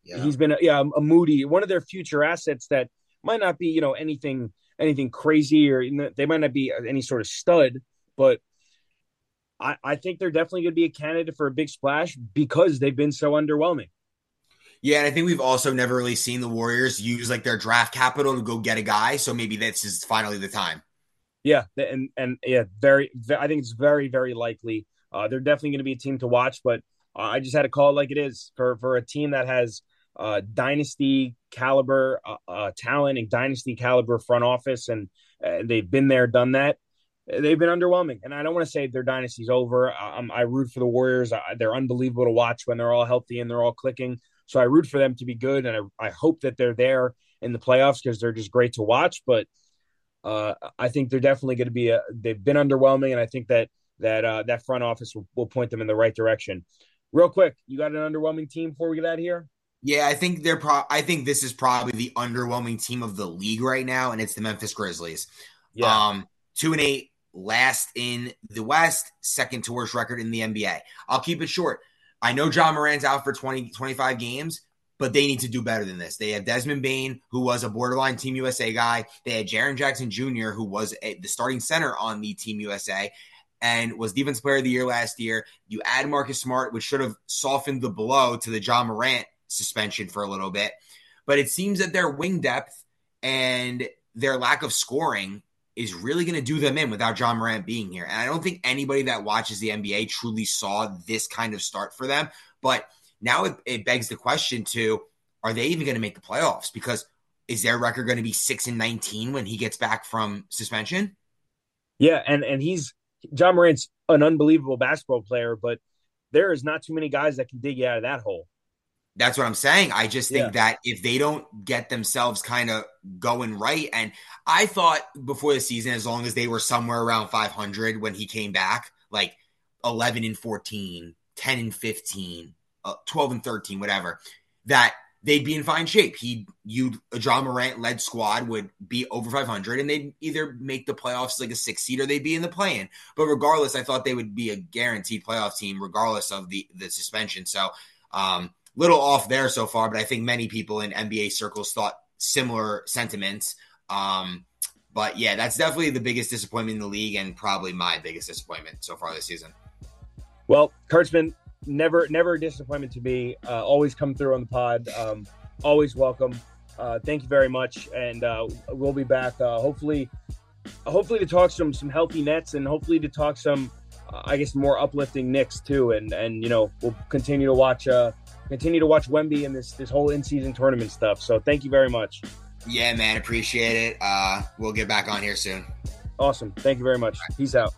yeah. he's been a, yeah a Moody one of their future assets that might not be you know anything anything crazy or they might not be any sort of stud, but I, I think they're definitely going to be a candidate for a big splash because they've been so underwhelming. Yeah, and I think we've also never really seen the Warriors use like their draft capital to go get a guy. So maybe this is finally the time. Yeah, and and yeah, very. I think it's very very likely. Uh, they're definitely going to be a team to watch, but uh, I just had to call it like it is for for a team that has uh, dynasty caliber uh, uh, talent and dynasty caliber front office, and they've been there, done that. They've been underwhelming, and I don't want to say their dynasty's over. I, I root for the Warriors. I, they're unbelievable to watch when they're all healthy and they're all clicking. So I root for them to be good, and I, I hope that they're there in the playoffs because they're just great to watch. But uh, I think they're definitely going to be a. They've been underwhelming, and I think that that uh, that front office will, will point them in the right direction. Real quick, you got an underwhelming team before we get out of here? Yeah, I think they're pro. I think this is probably the underwhelming team of the league right now, and it's the Memphis Grizzlies. Yeah. Um, two and eight, last in the West, second to worst record in the NBA. I'll keep it short. I know Ja Morant's out for 20, 25 games, but they need to do better than this. They have Desmond Bane, who was a borderline Team USA guy. They had Jaren Jackson Jr., who was a, the starting center on the Team USA and was Defense Player of the Year last year. You add Marcus Smart, which should have softened the blow to the Ja Morant suspension for a little bit. But it seems that their wing depth and their lack of scoring is really going to do them in without Ja Morant being here. And I don't think anybody that watches the NBA truly saw this kind of start for them. But now it, it begs the question to are they even going to make the playoffs? Because is their record going to be six and nineteen when he gets back from suspension? Yeah, and and he's Ja Morant's an unbelievable basketball player, but there is not too many guys that can dig you out of that hole. That's what I'm saying. I just think yeah. that if they don't get themselves kind of going right, and I thought before the season, as long as they were somewhere around 500 when he came back, like 11 and 14, 10 and 15, uh, 12 and 13, whatever, that they'd be in fine shape. He, you, a Ja Morant led squad would be over 500, and they'd either make the playoffs like a six seed or they'd be in the play-in. But regardless, I thought they would be a guaranteed playoff team, regardless of the the suspension. So, um, little off there so far, but I think many people in NBA circles thought similar sentiments. Um, but yeah, that's definitely the biggest disappointment in the league and probably my biggest disappointment so far this season. Well, Kurtzman, never, never a disappointment to me. Uh, always come through on the pod. Um, always welcome. Uh, thank you very much, and uh, we'll be back. Uh, hopefully, hopefully to talk some some healthy Nets, and hopefully to talk some, uh, I guess, more uplifting Knicks too. And and you know, we'll continue to watch uh, continue to watch Wemby and this this whole in season tournament stuff. So thank you very much. Yeah, man, appreciate it. Uh, we'll get back on here soon. Awesome. Thank you very much. Peace out.